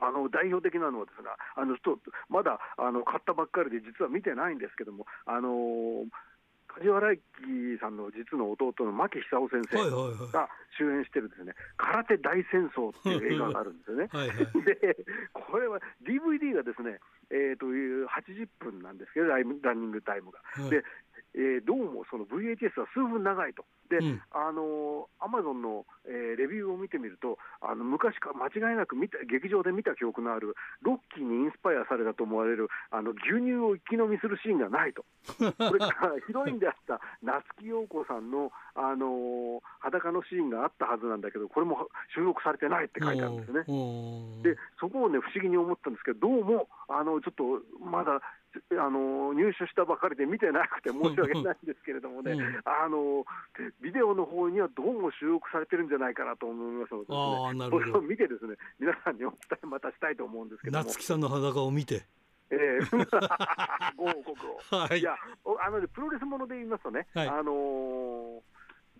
Speaker 3: あの代表的なのはですね、あのちょっとまだあの買ったばっかりで実は見てないんですけども、あの梶原一騎さんの実の弟の牧久夫先生が主演してるですね、空手大戦争っていう映画があるんですよね。はいはい、<laughs> で、これは DVD がですね、えー、という80分なんですけど、ランニングタイムが。はい、でえー、どうもその VHS は数分長いと、で、うん、あのアマゾンの、えー、レビューを見てみると、あの昔か間違いなく見た劇場で見た記憶のある、ロッキーにインスパイアされたと思われるあの牛乳を一気飲みするシーンがないと、<laughs> それからヒロインであった夏木陽子さんの、あの裸のシーンがあったはずなんだけど、これも収録されてないって書いてあるんですね。でそこをね、不思議に思ったんですけど、どうもあのちょっとまだあの入手したばかりで見てなくて申し訳ないんですけれどもね、うん、あのビデオの方にはどうも収録されてるんじゃないかなと思いますので、ね、それを見てですね皆さんにお伝えまたしたいと思うんですけど
Speaker 1: も。夏木さんの裸を見て。
Speaker 3: ええ。ー、<laughs> ご報告を、はい、いやあの、ね、プロレスもので言いますとね、はい、あのー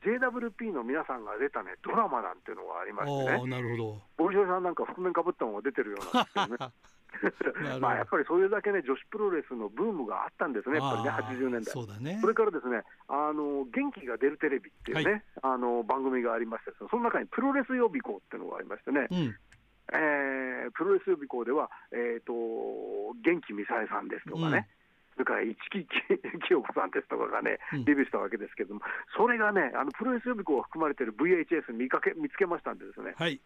Speaker 3: JWP の皆さんが出たねドラマなんていうのがありましてね、
Speaker 1: なるほど。
Speaker 3: 大城さんなんか覆面かぶったのが出てるようなんですけどね。<laughs> <laughs> まあやっぱりそれだけね、女子プロレスのブームがあったんですね、やっぱりね、80年代。
Speaker 1: そうだね、
Speaker 3: それからですね、あの元気が出るテレビっていうね、はい、あの番組がありまして、その中にプロレス予備校っていうのがありましてね、うん、えー、プロレス予備校では、えーと、元気みさえさんですとかね、うん、それから市木清子さんですとかがね、デビューしたわけですけれども、それがね、あのプロレス予備校が含まれている VHS 見かけ見つけましたんでですね、はい、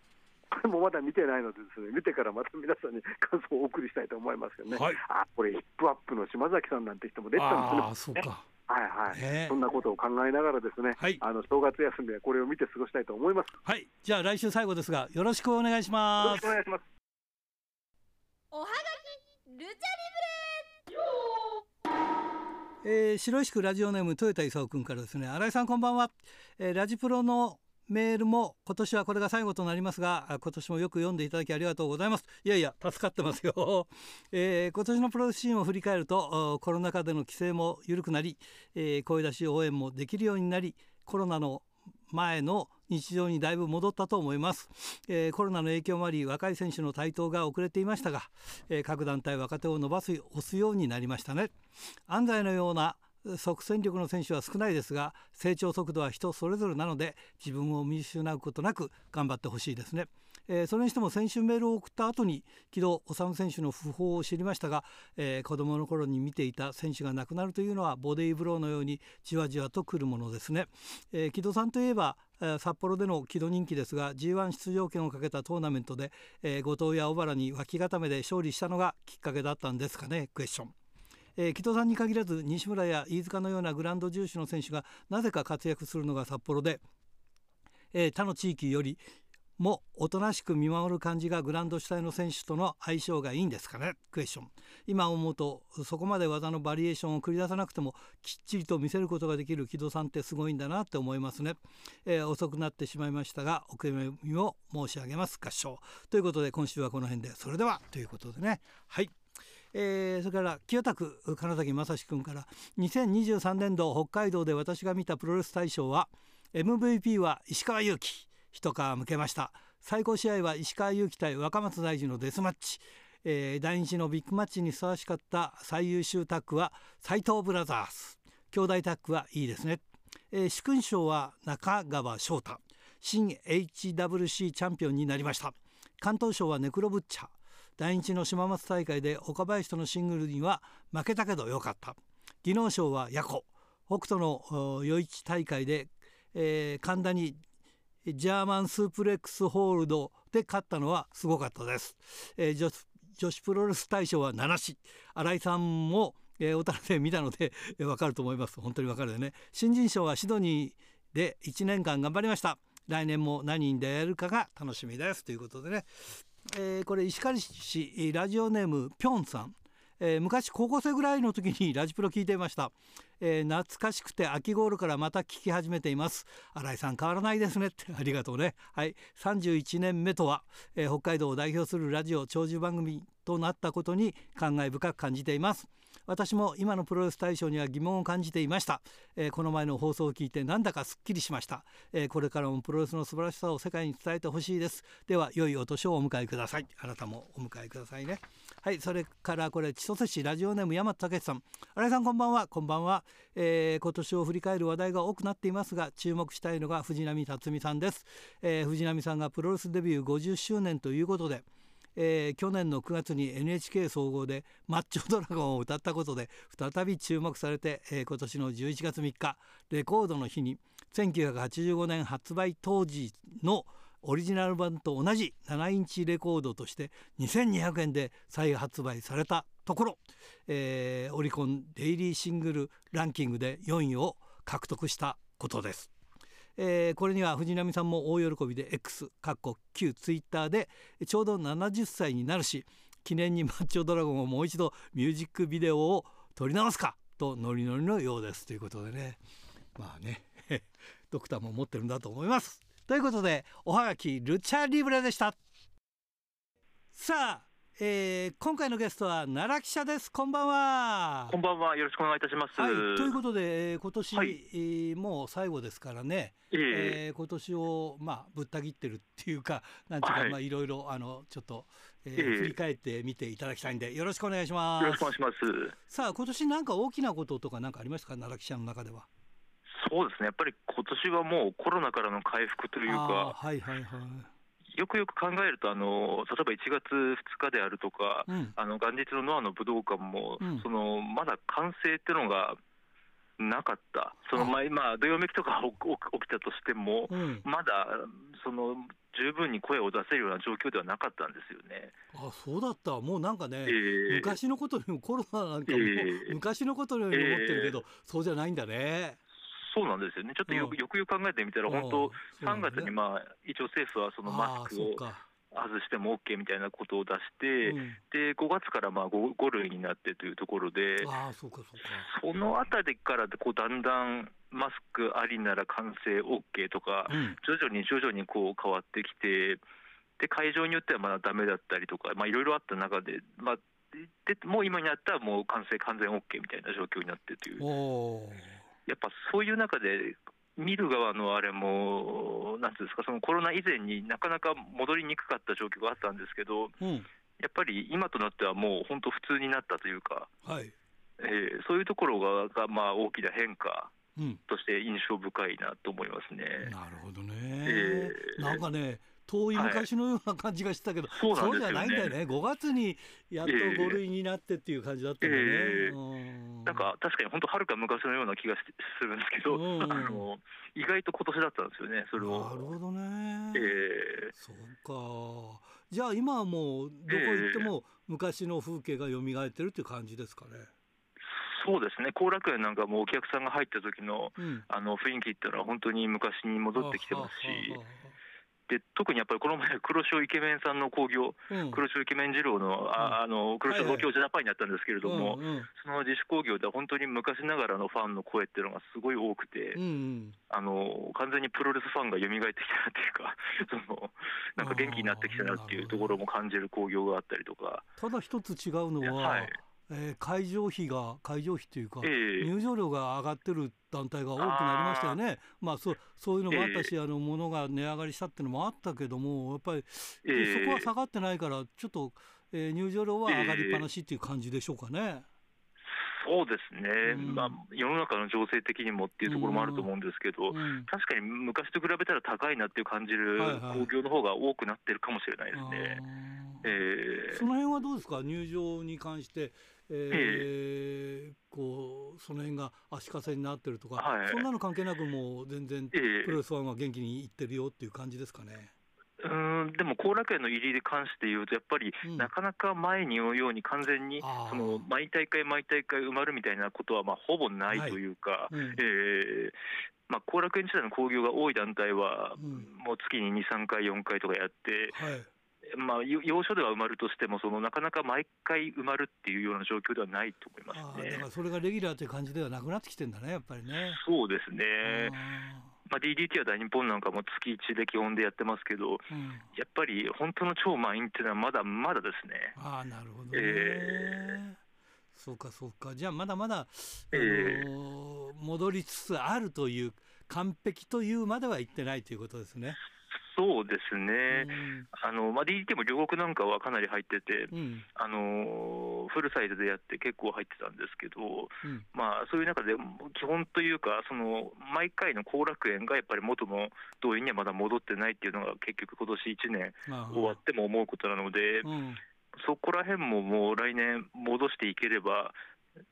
Speaker 3: これもまだ見てないのでですね、見てからまた皆さんに感想をお送りしたいと思いますけどね、はい、あこれ、ヒップアップの島崎さんなんて人も出てたんですね。あそうか。はいはい、そんなことを考えながらですね、はい、あの正月休みはこれを見て過ごしたいと思います。
Speaker 1: はい、じゃあ来週最後ですが、よろしくお願いします。よろ
Speaker 3: しくお願いします。
Speaker 4: おはがきルチャリ
Speaker 1: ブレえー、白石区ラジオネーム豊田勲君からですね新井さんこんばんは、えー、ラジプロのメールも今年はこれが最後となりますが今年もよく読んでいただきありがとうございます。いやいや助かってますよ、<laughs> えー、今年のプロレスシーンを振り返るとコロナ禍での規制も緩くなり、えー、声出し応援もできるようになりコロナの前の日常にだいぶ戻ったと思います、えー、コロナの影響もあり若い選手の台頭が遅れていましたが、えー、各団体若手を伸ばす押すようになりましたね。安西のような即戦力の選手は少ないですが成長速度は人それぞれなので自分を見失うことなく頑張ってほしいですね。えー、それにしても先週メールを送った後に木戸修選手の訃報を知りましたが、えー、子どもの頃に見ていた選手が亡くなるというのはボディーブローのようにじわじわとくるものですね。えー、木戸さんといえば札幌での木戸人気ですが G1 出場権をかけたトーナメントで、えー、後藤や小原に脇固めで勝利したのがきっかけだったんですかねクエスチョン。えー、木戸さんに限らず西村や飯塚のようなグランド重視の選手がなぜか活躍するのが札幌で、えー、他の地域よりもおとなしく見守る感じがグランド主体の選手との相性がいいんですかね？クエスチョン。今思うとそこまで技のバリエーションを繰り出さなくてもきっちりと見せることができる木戸さんってすごいんだなって思いますね、えー、遅くなってしまいましたがお悔やみを申し上げます。合唱。ということで今週はこの辺で。それではということでね。はい。えー、それから清田区金崎正史君から2023年度北海道で私が見たプロレス大賞は MVP は石川祐希一皮むけました。最高試合は石川祐希対若松大二のデスマッチ、えー、第日のビッグマッチにふさわしかった最優秀タッグは斎藤ブラザーズ。兄弟タッグはいいですね、えー、主勲賞は中川翔太。新 HWC チャンピオンになりました。関東賞はネクロブッチャ第日の島松大会で岡林とのシングルには負けたけどよかった。技能賞はヤコ。北斗の余市大会で、えー、神田にジャーマンスープレックスホールドで勝ったのはすごかったです、えー、女女子プロレス大賞は7市新井さんも、えー、小樽で見たのでわ、えー、かると思います。本当にわかるよね。新人賞はシドニーで1年間頑張りました。来年も何に出会えるかが楽しみです。ということでね、えー、これ石狩市ラジオネームぴょんさん。えー、昔高校生ぐらいの時に <laughs> ラジプロ聞いていました、えー、懐かしくて秋頃からまた聞き始めています。新井さん変わらないですね。って <laughs> ありがとうね。はい。31年目とは、えー、北海道を代表するラジオ長寿番組となったことに感慨深く感じています。私も今のプロレス大賞には疑問を感じていました、えー、この前の放送を聞いてなんだかすっきりしました、えー、これからもプロレスの素晴らしさを世界に伝えてほしいです。では良いお年をお迎えください。あなたもお迎えくださいね。はいそれからこれ千歳市ラジオネーム山田武さん。新井さんこんばんは。こんばんは、えー、今年を振り返る話題が多くなっていますが注目したいのが藤波辰巳さんです、えー、藤波さんがプロレスデビュー50周年ということでえー、去年の9月に NHK 総合で「マッチョドラゴン」を歌ったことで再び注目されて、えー、今年の11月3日レコードの日に1985年発売当時のオリジナル版と同じ7インチレコードとして2200円で再発売されたところ、えー、オリコンデイリーシングルランキングで4位を獲得したことです。えー、これには藤波さんも大喜びで X かっこ旧ツイッターでちょうど70歳になるし記念にマッチョドラゴンをもう一度ミュージックビデオを撮り直すかとノリノリのようです。ということでね。まあね。<laughs> ドクターも持ってるんだと思います。ということでおはがきルチャリブレでした。さあえー、今回のゲストは奈良記者です。こんばんは。
Speaker 5: こんばんは。よろしくお願いいたします。
Speaker 1: はい、ということで、えー、今年、はい、えー、もう最後ですからね。えー、えー、今年をまあぶった切ってるっていうか、なんていうか、はい、まあいろいろあのちょっと、えー、えー、振り返ってみていただきたいんで、よろしくお願いします。
Speaker 5: よろしくお願いします。
Speaker 1: さあ今年なんか大きなこととかなんかありましたか、奈良記者の中では。
Speaker 5: そうですね。やっぱり今年はもうコロナからの回復というか。
Speaker 1: はいはいはい。
Speaker 5: よくよく考えるとあの、例えば1月2日であるとか、うん、あの元日のノアの武道館も、うん、そのまだ完成っていうのがなかった、そのまあ、今、どよめきとか起きたとしても、うん、まだその十分に声を出せるような状況ではなかったんですよね。
Speaker 1: あそうだった、もうなんかね、えー、昔のことよりもコロナなんかも、えー、昔のことのように思ってるけど、えー、そうじゃないんだね。
Speaker 5: そうなんですよね、ちょっとよくよく考えてみたら、本当、3月に、まあ、一応政府はそのマスクを外しても OK みたいなことを出して、うん、で5月からまあ 5, 5類になってというところで、
Speaker 1: あそうかそうか。
Speaker 5: そのあたりからこうだんだんマスクありなら完成 OK とか、うん、徐々に徐々にこう変わってきて、で会場によってはまだだめだったりとか、いろいろあった中で、まあ、でもう今になったらもう完成完全 OK みたいな状況になってという。やっぱそういう中で、見る側のあれも、なんていうんですか、そのコロナ以前になかなか戻りにくかった状況があったんですけど、うん、やっぱり今となってはもう本当、普通になったというか、はいえー、そういうところがが、まあ、大きな変化。として印象深いなと思いますね。
Speaker 1: うん、なるほどね、えー、なんかね、遠い昔のような感じがしてたけど、はい、そう、ね、じゃないんだよね、5月にやっと5類になってっていう感じだったんだよね。え
Speaker 5: ー、なんか確かに本当、はるか昔のような気がするんですけど、うん、あの意外と今年だったんですよね、それを。
Speaker 1: なるほどね。えー、そうか。じゃあ今はもうどこ行っても昔の風景が蘇ってるっていう感じですかね。
Speaker 5: そうですね、後楽園なんかもお客さんが入った時の、うん、あの雰囲気っていうのは本当に昔に戻ってきてますし。はあはあはあで特にやっぱりこの前、黒潮イケメンさんの興行、うん、黒潮イケメン二郎のああの黒潮東京ジャパンになったんですけれども、はいはい、その自主興行では本当に昔ながらのファンの声っていうのがすごい多くて、うんうん、あの完全にプロレスファンが蘇ってきたなっていうか、<laughs> そのなんか元気になってきたなっていうところも感じる興行があったりとか。
Speaker 1: ただ一つ違うのは、はいえー、会場費が会場費というか、えー、入場料が上がってる団体が多くなりましたよね、まあ、そそういうのもあったし、えー、あの物が値上がりしたっていうのもあったけども、やっぱり、えー、そこは下がってないから、ちょっと、えー、入場料は上がりっぱなしっていう感じでしょうかね。
Speaker 5: そうですね、うん、まあ、世の中の情勢的にもっていうところもあると思うんですけど、うん、確かに昔と比べたら高いなっていう感じる興行の方が多くなってるかもしれないですね。はいはい、
Speaker 1: え。ー、その辺はどうですか、入場に関して、えー、こうその辺が足かせになってるとか、はい、そんなの関係なくもう全然プロレスファンは元気にいってるよっていう感じですかね。
Speaker 5: うんでも後楽園の入りに関して言うと、やっぱり、なかなか前に言うように、完全にその毎大会、毎大会埋まるみたいなことは、まあ、ほぼないというか、はい。うん、えーまあ、後楽園時代の興行が多い団体は、もう月に2、3回、4回とかやって、はいまあ、要所では埋まるとしてもその、なかなか毎回埋まるっていうような状況ではないと思いますね
Speaker 1: だからそれがレギュラーという感じではなくなってきてるんだね、やっぱりね。
Speaker 5: そうですね。まあ、DDT は大日本なんかも月1で基本でやってますけど、うん、やっぱり本当の超満員っていうのはまだまだですね。
Speaker 1: ああ、なるほどね。えーそうかそうかじゃあまだまだ、あのー、戻りつつあるという完璧というまではいってないということですね。
Speaker 5: そうですね、うん、あのまあ、DDT も両国なんかはかなり入ってて、うん、あのフルサイズでやって結構入ってたんですけど、うん、まあ、そういう中で基本というか、その毎回の後楽園がやっぱり元の動員にはまだ戻ってないっていうのが、結局、今年1年終わっても思うことなので、そこら辺ももう来年戻していければ、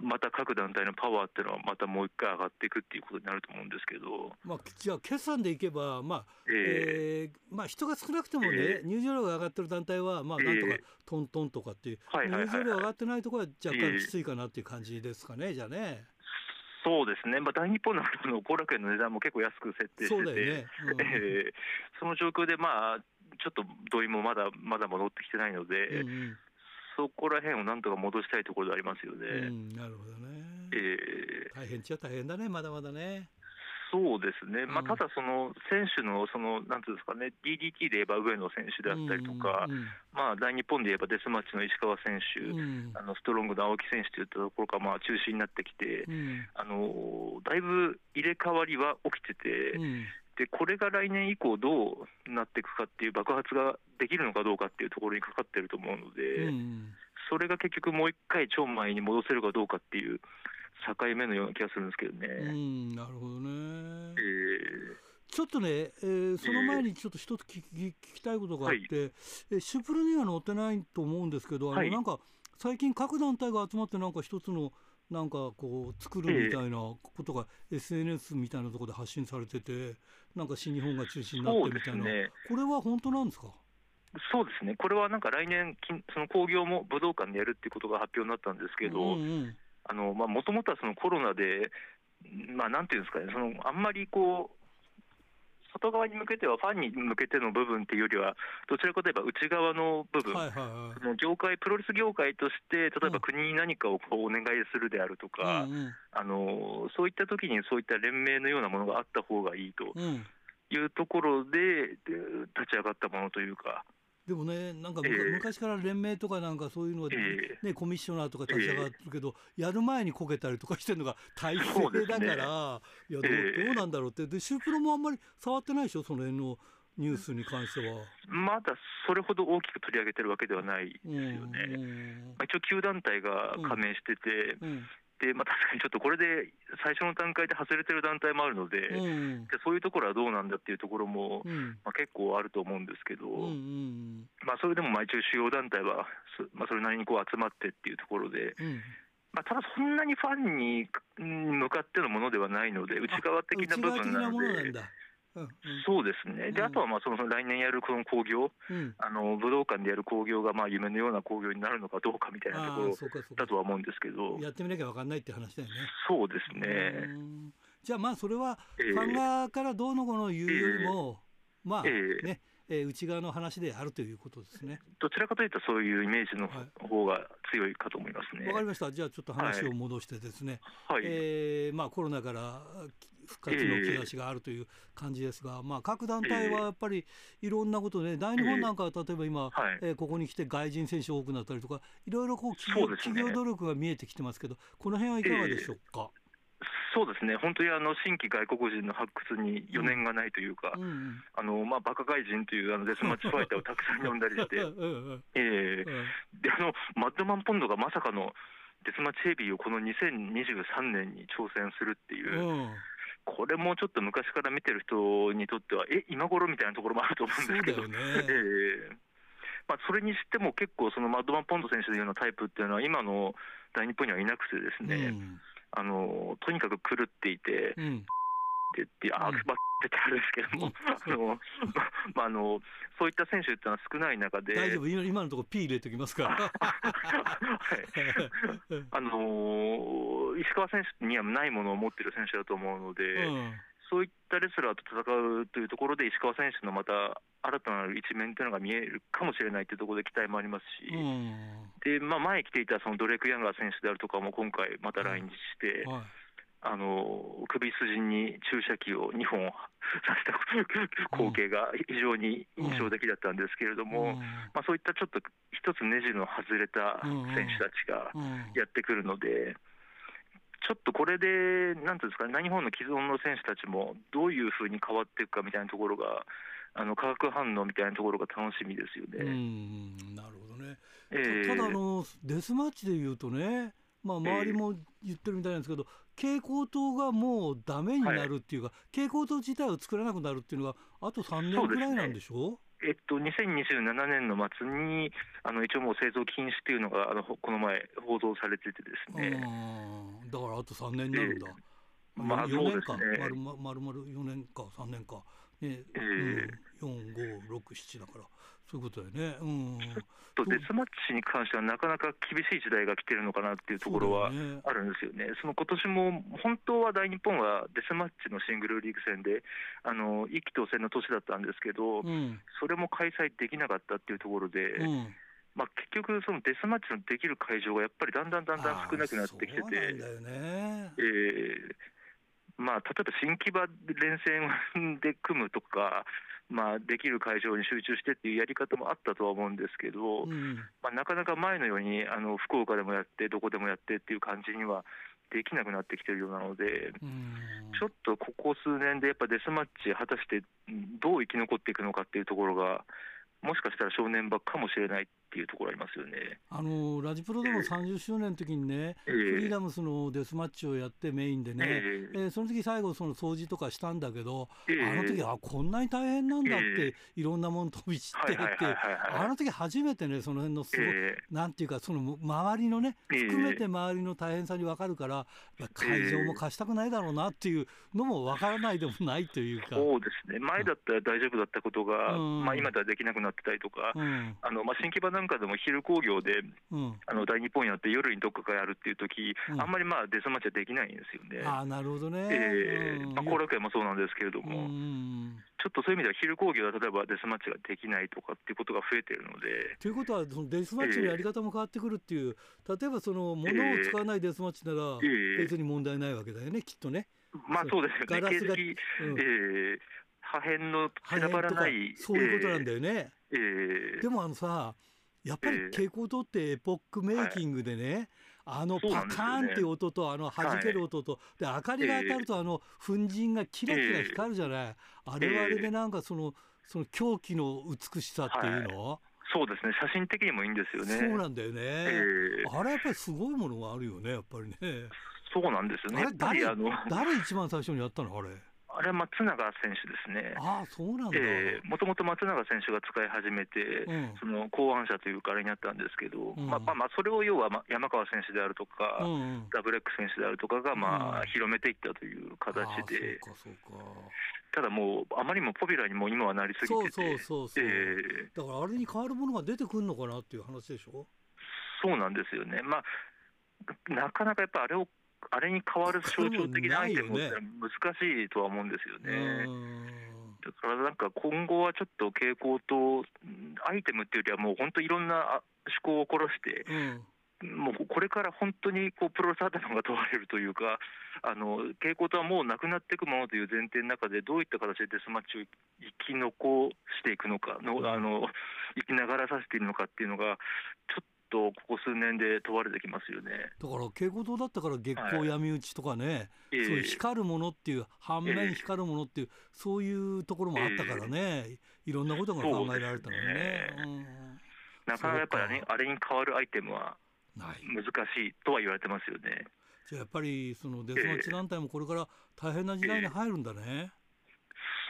Speaker 5: また各団体のパワーっていうのは、またもう一回上がっていくっていうことになると思うんですけど、
Speaker 1: まあ、じゃあ、決算でいけば、まあえー、えー、まあ、人が少なくてもね、えー、入場料が上がってる団体は、まあ、なんとかトントンとかっていう、はいはいはいはい、入場料上がってないところは若干きついかなっていう感じですかね、じゃあね。
Speaker 5: そうですね、まあ、大日本の後楽園の値段も結構安く設定してて、そ、ね。うん。えー、その状況で、まあ、ちょっと動員もまだまだ戻ってきてないので、うんうんそこら辺をなんとか戻したいところでありますよね。う
Speaker 1: ん、なるほどね。えー、大変っちゃ大変だね、まだまだね。
Speaker 5: そうですね、まあ、ただ、その選手の、そのなんていうんですかね、DDT で言えば上野選手であったりとか、うんうん、まあ、大日本で言えばデスマッチの石川選手、うん、あのストロングの青木選手といったところがまあ中心になってきて、うん、あのだいぶ入れ替わりは起きてて、でこれが来年以降、どうなっていくかっていう爆発ができるのかどうかっていうところにかかってると思うので、うん、それが結局、もう一回、超前に戻せるかどうかっていう境目のような気がするんですけどね。
Speaker 1: うん、なるほどね、えーちょっとね、えー、その前にちょっと一つ聞き,、聞きたいことがあって、はい、えシュプルには載ってないと思うんですけど、あの、なんか最近各団体が集まってなんか一つのなんかこう作るみたいなことが SNS みたいなところで発信されてて、なんか新日本が中心になってみたいな、ね、これは本当なんですか？
Speaker 5: そうですね、これはなんか来年、その興行も武道館でやるっていうことが発表になったんですけど、もともとはそのコロナで、まあ、なんていうんですかね、そのあんまりこう、外側に向けては、ファンに向けての部分っていうよりは、どちらかといえば内側の部分、はいはいはい、業界、プロレス業界として、例えば国に何かをこうお願いするであるとか、うんうん、あのそういった時にそういった連盟のようなものがあった方がいいというところで、立ち上がったものというか。
Speaker 1: でもね、なんか、えー、昔から連盟とかなんかそういうのは、ね、え。ー、コミッショナーとか立ち上がってるけど、え。ー、やる前にこけたりとかしてるのが大勢だから、ね、いやどう、どうなんだろうって、で、シュープロもあんまり触ってないでしょ、その辺のニュースに関しては。
Speaker 5: まだそれほど大きく取り上げてるわけではないですよね。うんうん、一応、9団体が加盟してて、うんうんで、まあ、確かにちょっとこれで最初の段階で外れてる団体もあるので、うん、でそういうところはどうなんだっていうところも、うん、まあ、結構あると思うんですけど、うんうん、まあ、それでもまあ一応、主要団体はそ,、まあ、それなりにこう集まってっていうところで。まあ、ただ、そんなにファンに向かってのものではないので、内側的な部分なので。そうですね、であとはまあその来年やるこの興行、うん、あの武道館でやる興行がまあ夢のような興行になるのかどうかみたいなところだとは思うんですけど、
Speaker 1: やってみなきゃ分かんないって話だよね。
Speaker 5: そうですね。
Speaker 1: じゃあまあそれはファン側からどうのこうの言うよりも、えー、まあね、え。えー、内側の話であるということですね。
Speaker 5: どちらかというと、そういうイメージの方が強いかと思いますね。
Speaker 1: わ、はい、かりました、じゃあちょっと話を戻してですね、はい、えー、まあ、コロナから復活の兆しがあるという感じですが、えー、まあ、各団体はやっぱりいろんなことで、大日本なんかは例えば今、えここに来て外人選手多くなったりとか、いろいろこう企業,、ね、企業努力が見えてきてますけど、この辺はいかがでしょうか？えー
Speaker 5: そうですね、本当にあの新規外国人の発掘に余念がないというか、うん、あのまあ、バカ外人というあのデスマッチファイターをたくさん呼んだりして、<laughs> えー、であのマッドマンポンドがまさかのデスマッチヘビーをこの2023年に挑戦するっていう。うんこれもちょっと昔から見てる人にとっては、え、今頃みたいなところもあると思うんですけど、ね。<laughs> えーまあ、それにしても結構、そのマッドマン・ポンド選手のようなタイプっていうのは、今の大日本にはいなくてですね、うん、あのとにかく狂っていて、うん、って言って、あ、うん、まあ、ってあるんですけども、あのまあ、あのそういった選手っていうのは少ない中で、
Speaker 1: 大丈夫、今のところ、P 入れておきますから。<laughs> はい、
Speaker 5: あの石川選手にはないものを持っている選手だと思うので、うん、そういったレスラーと戦うというところで、石川選手のまた新たなる一面というのが見えるかもしれないというところで期待もありますし、うん、でまあ、前来ていたそのドレイク・ヤンガー選手であるとかも今回、また来日して。はいあの首筋に注射器を2本 <laughs> 刺した光景が非常に印象的だったんですけれども、うん、まあ、そういったちょっと一つネジの外れた選手たちがやってくるので。ちょっとこれで、なんていうんですか、日本の既存の選手たちもどういうふうに変わっていくかみたいなところが、あの化学反応みたいなところが楽しみですよね。
Speaker 1: なるほどね、えー、ただあの、デスマッチでいうとね、まあ、周りも言ってるみたいなんですけど、蛍光灯がもうだめになるっていうか、はい、蛍光灯自体を作らなくなるっていうのが、あと3年ぐらいなんでしょ？
Speaker 5: う、えっと、2027年の末に、あの一応もう製造禁止っていうのがあのこの前、報道されててですね。
Speaker 1: だからあと3年になるんだ、えー、まあ、4年か、ね、まるまる4年か、3年か、ね。えーうん、4、5、6、7だから。そういうことだよね、うん、ち
Speaker 5: ょっとデスマッチに関しては、なかなか厳しい時代が来てるのかなっていうところはあるんですよね、そ、ね、の今年も本当は大日本はデスマッチのシングルリーグ戦で、あの一気当選の年だったんですけど、うん、それも開催できなかったっていうところで。うん。まあ、結局、そのデスマッチのできる会場がやっぱりだんだんだんだん少なくなってきてて、
Speaker 1: ね。
Speaker 5: えーまあ、例えば新木場連戦 <laughs> で組むとか、まあ、できる会場に集中してっていうやり方もあったとは思うんですけど、うん、まあ、なかなか前のようにあの福岡でもやって、どこでもやってっていう感じにはできなくなってきてるようなので、うん、ちょっとここ数年でやっぱデスマッチ、果たしてどう生き残っていくのかっていうところが、もしかしたら正念場かもしれないっていうところありますよね。
Speaker 1: あのラジプロでも30周年の時にね、えー、フリーダムスのデスマッチをやってメインでね、えー、えー、その時最後その掃除とかしたんだけど、えー、あの時あこんなに大変なんだって、いろんなもの飛び散ってって、あの時初めてねその辺のすご、えー、なんていうかその周りのね含めて周りの大変さに分かるから、会場も貸したくないだろうなっていうのも分からないでもないというか。
Speaker 5: そうですね。前だったら大丈夫だったことが、うん、まあ、今ではできなくなってたりとか、うん、あのまあ、新木場なんかでも昼工業で、うん、あの大日本やって夜にどっかからやるっていう時、うん、あんまりまあデスマッチはできないんですよね。
Speaker 1: あなるほどね。
Speaker 5: えー、まあ、後楽園もそうなんですけれども、ちょっとそういう意味では昼工業は例えばデスマッチができないとかっていうことが増えてるので。
Speaker 1: ということは、そのデスマッチのやり方も変わってくるっていう、えー、例えばその物を使わないデスマッチなら、別に問題ないわけだよね、きっとね。
Speaker 5: まあそう。ですよね。ガラスが、うん、えー破片の散らばらない
Speaker 1: そういうことなんだよね、えー、でもあのさやっぱり蛍光灯ってエポックメイキングでね、あのパカーンっていう音と、あの弾ける音と、で明かりが当たると、あの粉塵がキラキラ光るじゃない、あれはあれでなんかその、その狂気の美しさっていうの、
Speaker 5: そうですね、写真的にもいいんですよね。
Speaker 1: そうなんだよね。えー、あれやっぱりすごいものがあるよね、やっぱりね。
Speaker 5: そうなんですよね。
Speaker 1: 誰誰一番最初にやったのあれ？
Speaker 5: あれは松永選手ですね。
Speaker 1: あそうなんだ。
Speaker 5: もともと松永選手が使い始めて、うん、その考案者というかあれになったんですけど、うん、まあまあそれを要は山川選手であるとか、うん、ダブレック選手であるとかがまあ広めていったという形で。ただもう、あまりにもポピュラーにも今はなりすぎてて。
Speaker 1: そうそうそうそう、えー、だからあれに変わるものが出てくるのかなっていう話でしょ？
Speaker 5: そうなんですよね。まあなかなかやっぱあれをあれに変わる象徴的なアイテムって難しいとは思うんですよね。だからなんか今後はちょっと傾向と、アイテムっていうよりは、もう本当、いろんな思考を殺して、うん、もうこれから本当にこうプロレス頭が問われるというか、あの傾向とはもうなくなっていくものという前提の中で、どういった形でデスマッチを生き残していくのかの、あの生きながらさせているのかっていうのが、ちょっとここ数年で問われてきますよね。
Speaker 1: だから蛍光灯だったから月光闇討ちとかね、はい、そういう光るものっていう反面光るものっていう、えー、そういうところもあったからね、えー、いろんなことが考えられたのにね。ね。うん、
Speaker 5: なかなかやっぱりねあれに変わるアイテムは難しいとは言われてますよね。
Speaker 1: じゃあやっぱりそのデスマッチ団体もこれから大変な時代に入るんだね。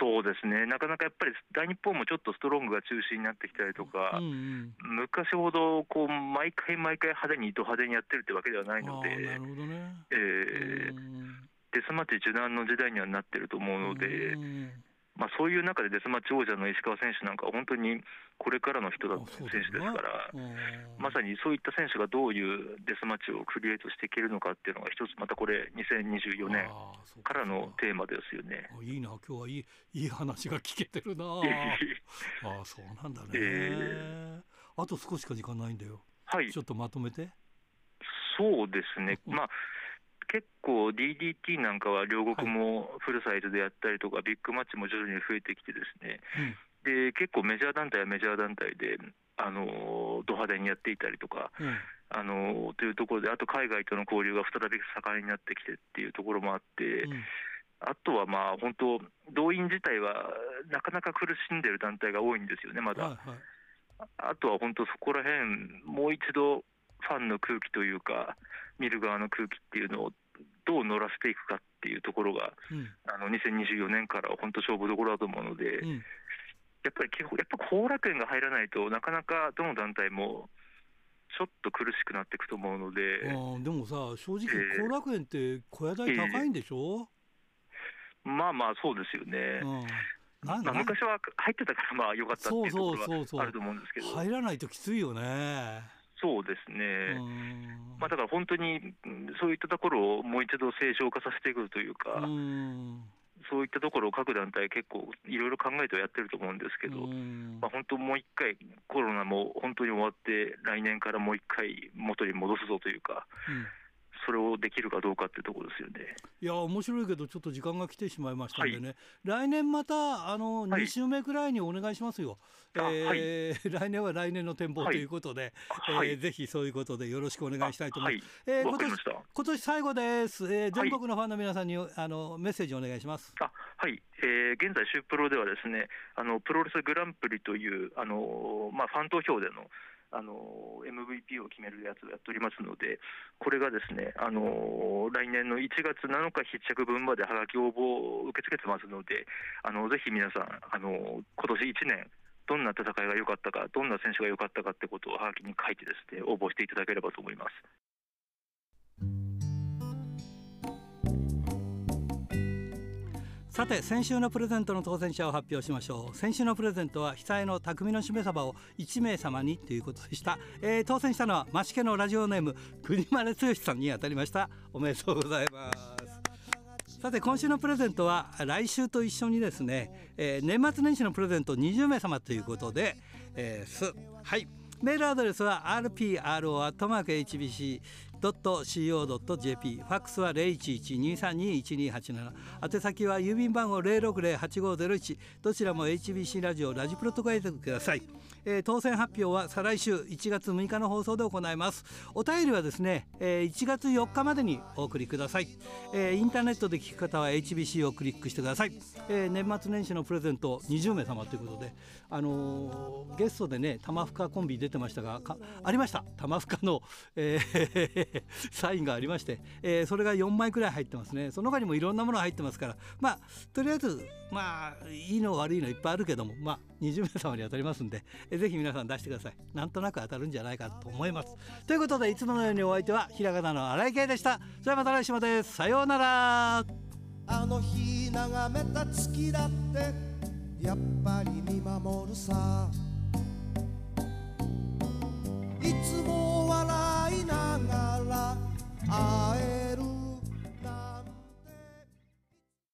Speaker 1: えー
Speaker 5: そうですね、なかなかやっぱり大日本もちょっとストロングが中心になってきたりとか、うんうん、昔ほどこう毎回毎回派手に、ド派手にやってるってわけではないので、なるほどね。えー、デスマッチ受難の時代にはなってると思うので。まあ、そういう中でデスマッチ王者の石川選手なんかは本当にこれからの人だ選手ですから、まさにそういった選手がどういうデスマッチをクリエイトしていけるのかっていうのが一つまたこれ2024年からのテーマですよね。
Speaker 1: いいな今日はいいいい話が聞けてるな。<laughs> ああそうなんだね、えー、あと少しか時間ないんだよ、はい、ちょっとまとめて。
Speaker 5: そうですね、<laughs> まあ結構 DDT なんかは両国もフルサイズでやったりとか、ビッグマッチも徐々に増えてきてですね、うん、で結構メジャー団体はメジャー団体で、あのド派手にやっていたりとか、うん、あのというところで、あと海外との交流が再び盛んになってきてっていうところもあって、うん、あとはまあ本当、動員自体はなかなか苦しんでる団体が多いんですよね、まだ。はいはい。あとは本当そこら辺もう一度ファンの空気というか見る側の空気っていうのをどう乗らせていくかっていうところが、うん、あの2024年から本当勝負どころだと思うので、うん、やっぱり基本やっぱ後楽園が入らないとなかなかどの団体もちょっと苦しくなっていくと思うので
Speaker 1: あでもさ正直後楽園って小屋代高いんでしょ、
Speaker 5: えー、まあまあそうですよね、うん。まあ、昔は入ってたからまあ良かったっていうところはあると思うんですけど。
Speaker 1: 入らないときついよね
Speaker 5: そうですね、まあ、だから本当にそういったところをもう一度正常化させていくというか、うそういったところを各団体、結構いろいろ考えてはやってると思うんですけど、まあ、本当、もう一回、コロナも本当に終わって、来年からもう一回元に戻すぞというか。うんそれをできるかどうかっていうところですよね。
Speaker 1: いや面白いけどちょっと時間が来てしまいましたんでね、はい、来年またあの2週目くらいにお願いしますよ。はい、えー、<laughs> 来年は来年の展望ということで、はい、えー、ぜひそういうことでよろしくお願いしたいと思います。はい、えー、今年今年最後です、えー。全国のファンの皆さんにあのメッセージお願いします。
Speaker 5: あはい、えー、現在シュープロではですね、あのプロレスグランプリというあのまあファン投票でのあの MVP を決めるやつをやっておりますので、これがですね、あの来年の1月7日必着分まではがき応募を受け付けてますので、あのぜひ皆さん、あの今年1年、どんな戦いが良かったか、どんな選手が良かったかってことをはがきに書いてですね、応募していただければと思います。
Speaker 1: さて先週のプレゼントの当選者を発表しましょう。先週のプレゼントは被災の匠のしめ鯖を1名様にということでした、えー、当選したのは増家のラジオネーム国丸剛さんに当たりました。おめでとうございます。さて今週のプレゼントは来週と一緒にですね、えー、年末年始のプレゼント20名様ということで、えー、す。はい。メールアドレスは rpro.hbc .co.jp ファックスは0112321287宛先は郵便番号060-8501どちらも HBC ラジオラジプロと書いてください、えー、当選発表は再来週1月6日の放送で行います。お便りはですね、えー、1月4日までにお送りください、えー、インターネットで聞く方は HBC をクリックしてください、えー、年末年始のプレゼント20名様ということであのー、ゲストでね玉深コンビ出てましたがありました。玉深の、えー <laughs> サインがありまして、えー、それが4枚くらい入ってますね。その他にもいろんなものが入ってますからまあとりあえずまあいいの悪いのいっぱいあるけどもまあ20名様に当たりますんで、ぜひ皆さん出してください。なんとなく当たるんじゃないかと思います。ということでいつものようにお相手はひらがなの新井圭でした。それではまた来週までさようなら。あの日眺めた月だってやっぱり見守るさ。いつも笑いながらあ